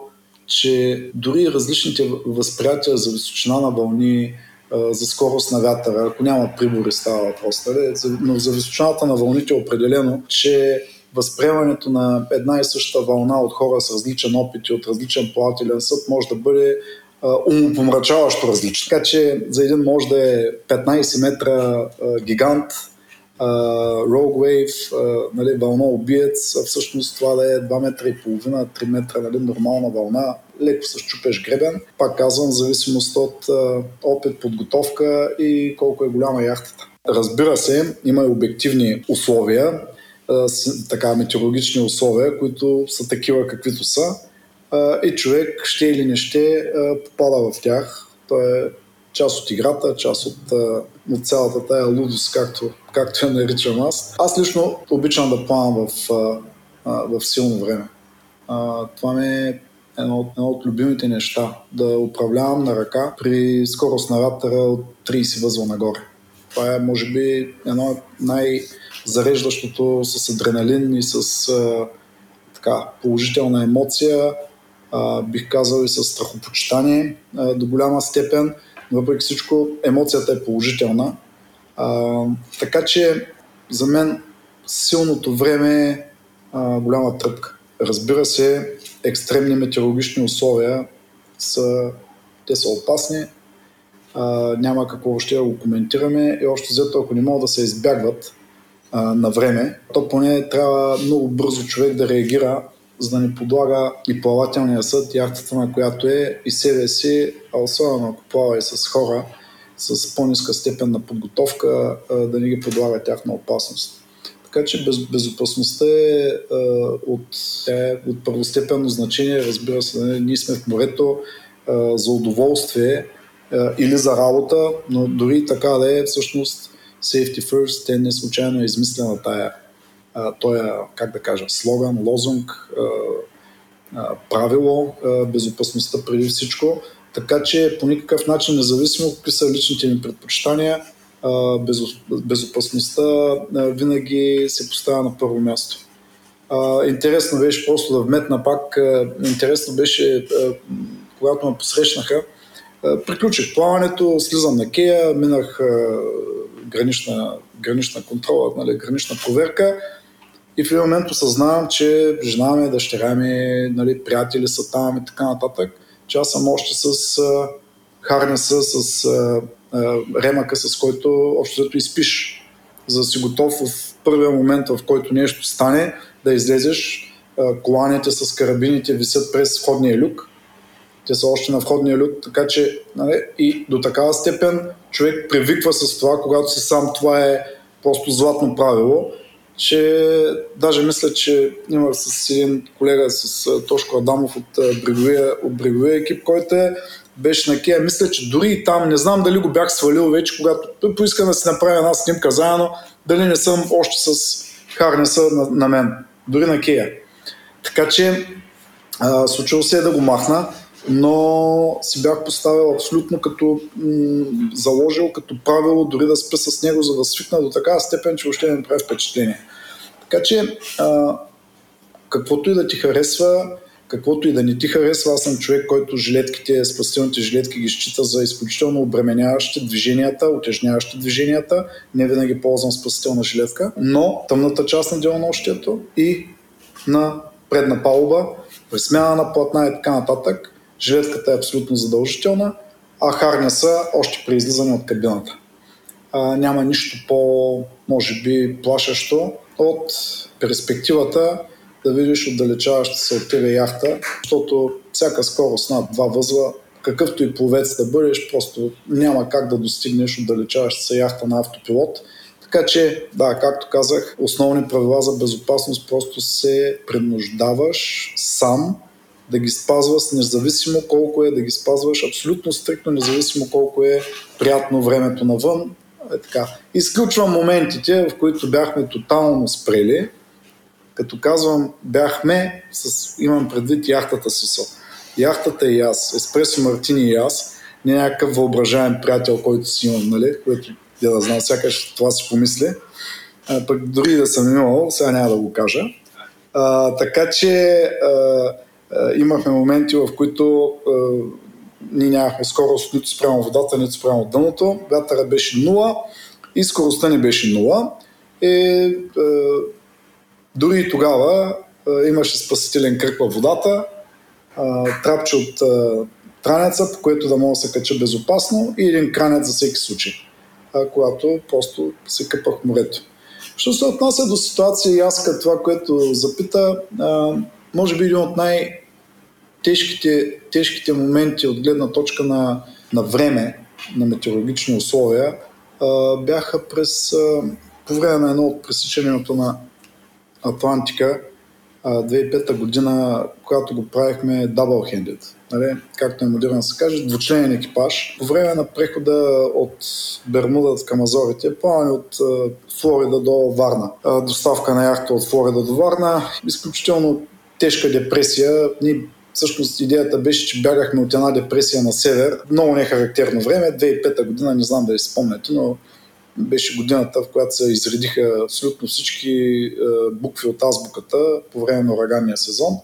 че дори различните възприятия за височина на вълни, за скорост на вятъра, ако няма прибори става въпрос, нали? но за височината на вълните е определено, че възприемането на една и съща вълна от хора с различен опит и от различен плавателен съд може да бъде умопомрачаващо различно. Така че за един може да е 15 метра гигант, Rogue Wave, нали, вълна убиец, всъщност това да е 2 метра и половина, 3 метра нали, нормална вълна, леко с чупеш гребен. Пак казвам, в зависимост от опит, подготовка и колко е голяма яхтата. Разбира се, има и обективни условия, така метеорологични условия, които са такива каквито са и човек ще или не ще попада в тях. То е част от играта, част от, от цялата тая лудост, както, както я наричам аз. Аз лично обичам да плавам в, в силно време. Това ми е едно, едно от любимите неща. Да управлявам на ръка при скорост на вятъра от 30 възла нагоре. Това е, може би, едно най-зареждащото с адреналин и с а, така, положителна емоция, а, бих казал и с страхопочитание а, до голяма степен. Въпреки всичко, емоцията е положителна. А, така че за мен силното време е голяма тръпка. Разбира се, екстремни метеорологични условия са, те са опасни, а, няма какво още да го коментираме и още взето, ако не могат да се избягват а, на време, то поне трябва много бързо човек да реагира, за да не подлага и плавателния съд, яхтата на която е и себе си, а особено ако плава и с хора с по-ниска степен на подготовка, да не ги подлага тях на опасност. Така че без, безопасността е, а, от, е от първостепенно значение. Разбира се, нали, ние сме в морето а, за удоволствие а, или за работа, но дори така да е всъщност safety first, те не случайно е измислена тая, а, тоя, как да кажа, слоган, лозунг, правило, безопасността преди всичко. Така че по никакъв начин, независимо какви са личните ни предпочитания, безопасността винаги се поставя на първо място. Интересно беше просто да вметна пак, интересно беше, когато ме посрещнаха, приключих плаването, слизам на Кея, минах гранична, гранична контрола, нали, гранична проверка и в един момент осъзнавам, че жена ми, дъщеря ми, нали, приятели са там и така нататък, че аз съм още с харнеса, с ремъка, с който общо зато изпиш, за да си готов в първия момент, в който нещо стане, да излезеш. Коланите с карабините висят през входния люк. Те са още на входния люк, така че нали, и до такава степен човек привиква с това, когато си сам, това е просто златно правило, че даже мисля, че има с един колега, с Тошко Адамов от бреговия, от бреговия екип, който е беше на Кея. Мисля, че дори и там, не знам дали го бях свалил вече, когато поиска да си направи една снимка заедно, дали не съм още с харнеса на, на мен, дори на Кея. Така че а, случило се е да го махна, но си бях поставил абсолютно като м- заложил като правило дори да спя с него, за да свикна до такава степен, че въобще не прави впечатление. Така че а, каквото и да ти харесва, каквото и да не ти харесва, аз съм човек, който жилетките, спасителните жилетки ги счита за изключително обременяващи движенията, утежняващи движенията. Не винаги ползвам спасителна жилетка, но тъмната част на делонощието и на предна палуба, при смяна на платна и така нататък, жилетката е абсолютно задължителна, а харня са още при излизане от кабината. А, няма нищо по, може би, плашещо от перспективата да видиш отдалечаваща се от тебе яхта, защото всяка скорост над два възла, какъвто и пловец да бъдеш, просто няма как да достигнеш отдалечаваща се яхта на автопилот. Така че, да, както казах, основни правила за безопасност просто се принуждаваш сам да ги спазваш независимо колко е, да ги спазваш абсолютно стриктно, независимо колко е приятно времето навън. Е така. Изключвам моментите, в които бяхме тотално спрели, като казвам бяхме, с, имам предвид яхтата си. Яхтата и аз, Еспресо Мартини и аз, не някакъв въображаем приятел, който си имам, нали, който я да знам, сякаш това си помисли. Пък дори да съм имал, сега няма да го кажа. А, така че а, имахме моменти, в които а, ние нямахме скорост нито спрямо водата, нито спрямо дъното. Вятъра беше 0 и скоростта ни беше 0. И, а, дори и тогава а, имаше спасителен кръг във водата, а, трапче от а, транеца, по което да мога да се кача безопасно и един кранец за всеки случай, а, когато просто се къпах морето. Що се отнася до ситуация и аз като това, което запита, а, може би един от най- тежките, тежките моменти от гледна точка на, на време, на метеорологични условия, а, бяха през, а, по време на едно от пресичането на Атлантика, 2005 година, когато го правихме double-handed, нали, както е модерно се каже, двучленен екипаж. По време на прехода от Бермуда към Азорите, плаване от Флорида до Варна. Доставка на яхта от Флорида до Варна. Изключително тежка депресия. Ние Всъщност идеята беше, че бягахме от една депресия на север. Много нехарактерно време. 2005 година, не знам дали спомняте, но беше годината, в която се изредиха абсолютно всички е, букви от азбуката по време на ураганния сезон.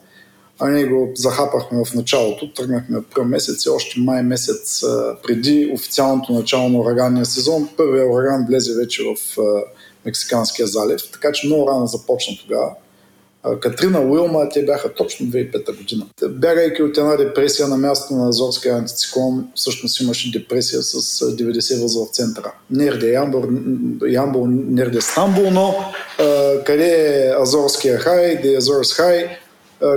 А ние го захапахме в началото, тръгнахме април месец и още май месец е, преди официалното начало на ураганния сезон. Първият ураган влезе вече в е, Мексиканския залив, така че много рано започна тогава. Катрина Уилма, те бяха точно 2005 година. Бягайки от една депресия на място на Азорския антициклон, всъщност имаше депресия с 90 възла в центъра. Нерде Ямбол, Ямбол Нерде Стамбул, но а, къде е Азорския хай, де Азорс хай,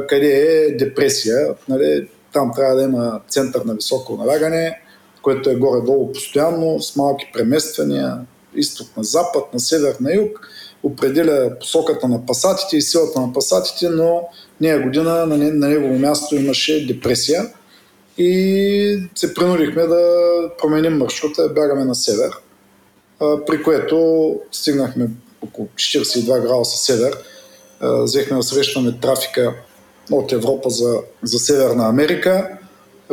къде е депресия. Нали? Там трябва да има център на високо налягане, което е горе-долу постоянно, с малки премествания, изток на запад, на север, на юг определя посоката на пасатите и силата на пасатите, но нея година на, на негово място имаше депресия и се принудихме да променим маршрута бягаме на север, при което стигнахме около 42 градуса север. Взехме да срещаме трафика от Европа за, за Северна Америка,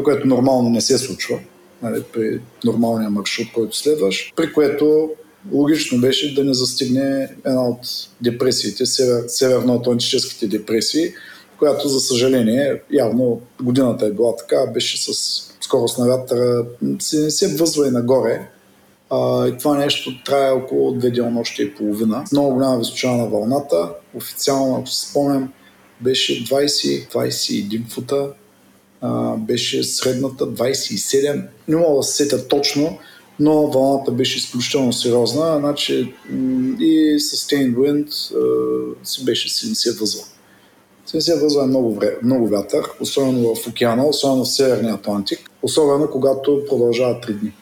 което нормално не се случва нали, при нормалния маршрут, който следваш, при което логично беше да не застигне една от депресиите, север, северно-атлантическите депресии, която, за съжаление, явно годината е била така, беше с скорост на вятъра, се, не се възва и нагоре. А, и това нещо трае около две денонощи и половина. Много голяма височина на вълната. Официално, ако се спомням, беше 20-21 фута. А, беше средната 27. Не мога да се сетя точно, но вълната беше изключително сериозна, значи и sustained wind си беше 70 възла. 70 възла е много, време, много вятър, особено в океана, особено в Северния Атлантик, особено когато продължава 3 дни.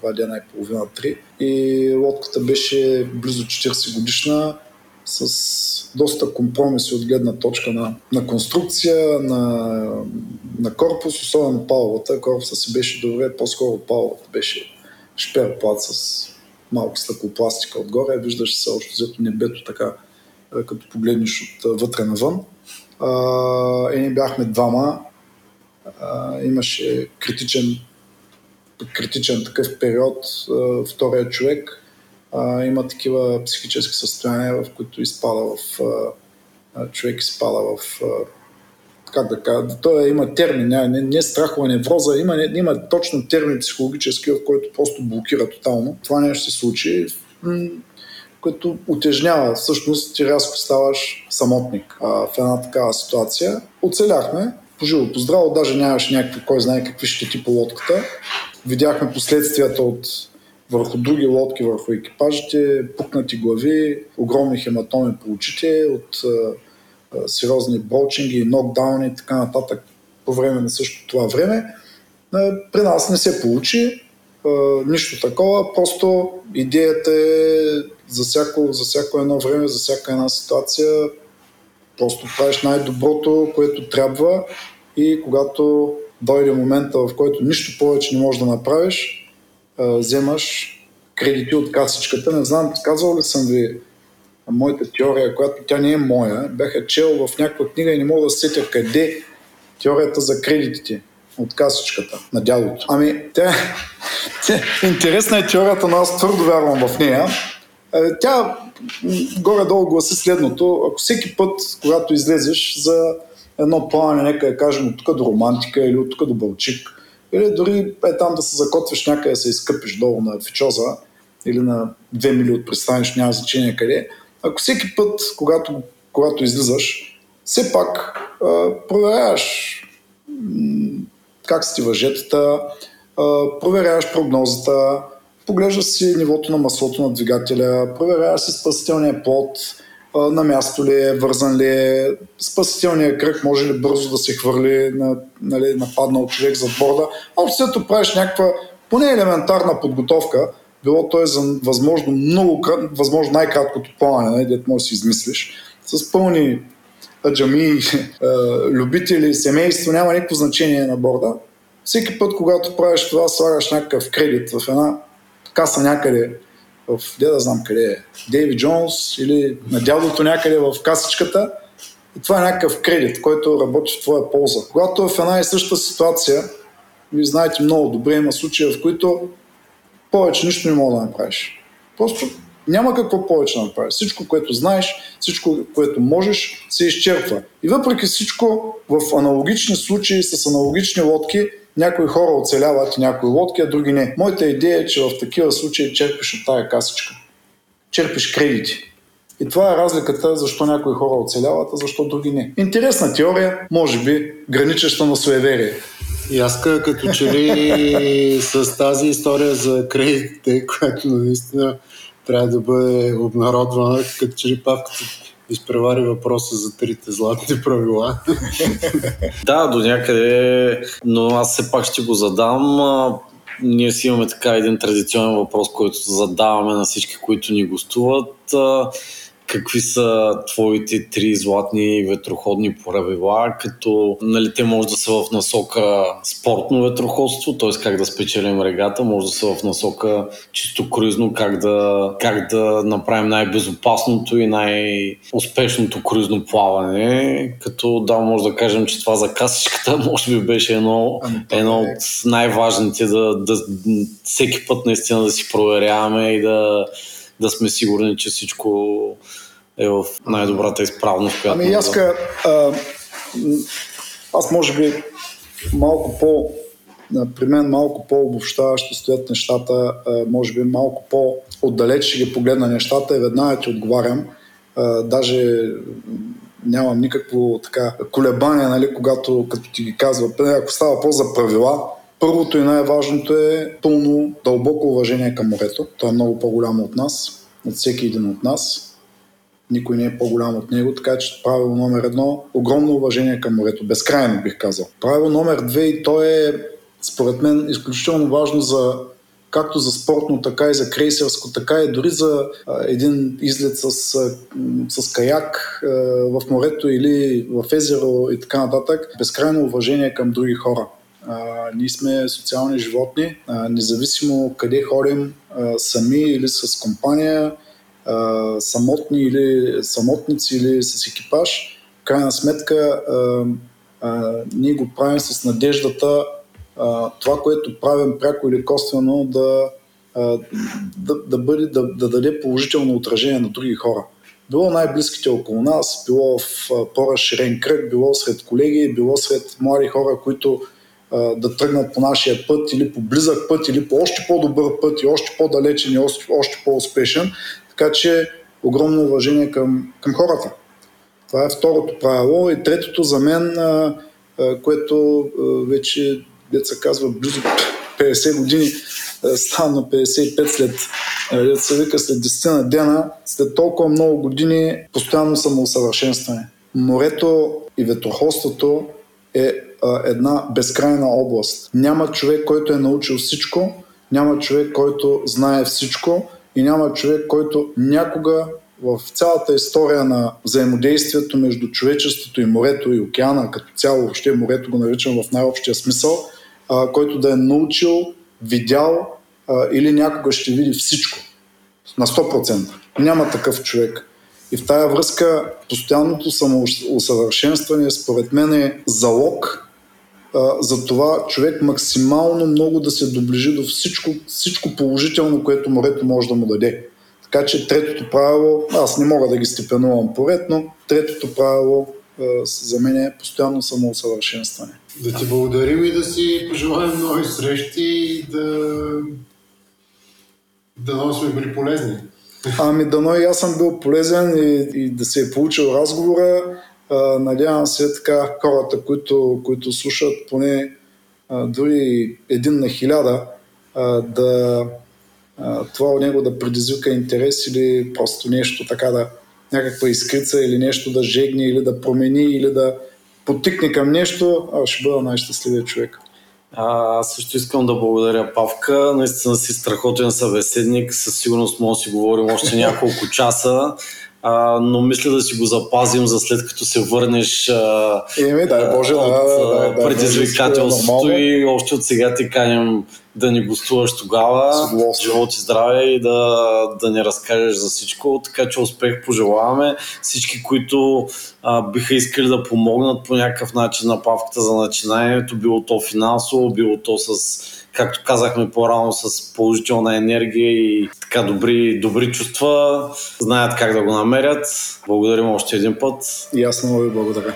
Два дена и половина, 3. И лодката беше близо 40 годишна, с доста компромиси от гледна точка на, на конструкция, на, на корпус, особено паловата. Корпуса си беше добре, по-скоро паловата беше шперплат с малко стъклопластика отгоре. Виждаш се още взето небето така, като погледнеш от вътре навън. и ние бяхме двама. А, имаше критичен, критичен такъв период. А, втория човек а, има такива психически състояния, в които изпада в а, човек изпада в а, как да кажа, той има термин, не, не, е страхова невроза, има, не, има точно термин психологически, в който просто блокира тотално. Това нещо се случи, което утежнява. Всъщност ти рязко ставаш самотник а, в една такава ситуация. Оцеляхме, поживо поздраво, даже нямаше някакви, кой знае какви щети по лодката. Видяхме последствията от върху други лодки, върху екипажите, пукнати глави, огромни хематоми по очите от а, сериозни брочинги, нокдауни и така нататък по време на същото това време. А, при нас не се получи а, нищо такова, просто идеята е за всяко, за всяко едно време, за всяка една ситуация просто правиш най-доброто, което трябва и когато дойде момента, в който нищо повече не можеш да направиш, вземаш кредити от касичката. Не знам, казвал ли съм ви моята теория, която тя не е моя. Бяха чел в някаква книга и не мога да сетя къде теорията за кредитите от касичката на дядото. Ами, тя, интересна е теорията, но аз твърдо вярвам в нея. Тя горе-долу гласи следното. Ако всеки път, когато излезеш за едно плаване, нека да кажем от тук до романтика или от тук до Бълчик, или дори е там да се закотвиш някъде да се изкъпиш долу на Фичоза или на 2 мили от пристаниш, няма значение къде. Ако всеки път, когато, когато излизаш, все пак а, проверяваш м- как са ти въжетата, а, проверяваш прогнозата, поглеждаш си нивото на маслото на двигателя, проверяваш си спасителния плод, на място ли е, вързан ли е, спасителния кръг може ли бързо да се хвърли на нали, нападнал човек за борда. Общо правиш някаква поне елементарна подготовка, било то е за възможно, много, възможно най-краткото плаване, нали, дето може да си измислиш, с пълни аджами, любители, семейство, няма никакво значение на борда. Всеки път, когато правиш това, слагаш някакъв кредит в една каса някъде, в, де да знам къде е, Дейви Джонс или на дядото някъде в касичката, и това е някакъв кредит, който работи в твоя полза. Когато в една и съща ситуация, вие знаете много добре, има случаи, в които повече нищо не мога да направиш. Просто няма какво повече да направиш. Всичко, което знаеш, всичко, което можеш, се изчерпва. И въпреки всичко, в аналогични случаи с аналогични лодки, някои хора оцеляват някои лодки, а други не. Моята идея е, че в такива случаи черпиш от тая касичка. Черпиш кредити. И това е разликата защо някои хора оцеляват, а защо други не. Интересна теория, може би граничеща на суеверие. И аз като че ли с тази история за кредитите, която наистина трябва да бъде обнародвана, като че ли павката изпревари въпроса за трите златни правила. да, до някъде, но аз все пак ще го задам. Ние си имаме така един традиционен въпрос, който задаваме на всички, които ни гостуват какви са твоите три златни ветроходни правила, като нали, те може да са в насока спортно ветроходство, т.е. как да спечелим регата, може да са в насока чисто круизно, как да, как да направим най-безопасното и най-успешното круизно плаване, като да, може да кажем, че това за касичката може би беше едно, ами, едно е. от най-важните да, да всеки път наистина да си проверяваме и да да сме сигурни, че всичко е в най-добрата изправност. Която ами аз, да... аз може би малко по при мен малко по-обобщаващо стоят нещата, може би малко по-отдалеч ще ги погледна нещата и веднага ти отговарям. Даже нямам никакво така колебание, нали, когато като ти ги казва, ако става по за правила, Първото и най-важното е пълно дълбоко уважение към морето. То е много по-голямо от нас, от всеки един от нас. Никой не е по-голям от него, така че правило номер едно огромно уважение към морето. Безкрайно бих казал. Правило номер две и то е според мен изключително важно за както за спортно, така и за крейсерско, така и дори за а, един излет с, с каяк а, в морето или в езеро и така нататък. Безкрайно уважение към други хора. А, ние сме социални животни, а, независимо къде ходим, а, сами или с компания, а, самотни или самотници или с екипаж. В крайна сметка а, а, ние го правим с надеждата а, това, което правим пряко или косвено да, а, да, да, бъде, да, да даде положително отражение на други хора било най-близките около нас, било в по-разширен кръг, било сред колеги, било сред млади хора, които да тръгнат по нашия път или по близък път или по още по-добър път и още по-далечен и още, по-успешен. Така че огромно уважение към, към хората. Това е второто правило. И третото за мен, а, а, което а, вече, деца казва, близо 50 години, става на 55 след, деца вика, след 10 на дена, след толкова много години постоянно самоусъвършенстване. Морето и ветроходството е една безкрайна област. Няма човек, който е научил всичко, няма човек, който знае всичко и няма човек, който някога в цялата история на взаимодействието между човечеството и морето и океана, като цяло, въобще морето го наричам в най-общия смисъл, а, който да е научил, видял а, или някога ще види всичко. На 100%. Няма такъв човек. И в тая връзка постоянното самоусъвършенстване според мен е залог за това човек максимално много да се доближи до всичко, всичко положително, което морето може да му даде. Така че третото правило, аз не мога да ги степенувам поред, но третото правило за мен е постоянно самоусъвършенстване. Да ти благодарим и да си пожелаем нови срещи и да, да сме били полезни. Ами дано и аз съм бил полезен и, и да се е получил разговора. Надявам се така хората, които, които слушат поне дори един на хиляда, да това от него да предизвика интерес или просто нещо така да някаква изкрица или нещо да жегне или да промени или да потикне към нещо, аз ще бъда най-щастливия човек. А, аз също искам да благодаря Павка. Наистина си страхотен събеседник. Със сигурност може да си говорим още няколко часа. А, но мисля да си го запазим за след като се върнеш а, Еми, дай Боже, от да, да, да, да, предизвикателството да, и още от сега ти каним да ни гостуваш тогава. Живот и здраве и да, да ни разкажеш за всичко. Така че успех пожелаваме. Всички, които а, биха искали да помогнат по някакъв начин на павката за начинанието, било то финансово, било то с както казахме по-рано, с положителна енергия и така добри, добри чувства, знаят как да го намерят. Благодарим още един път. И аз много ви благодаря.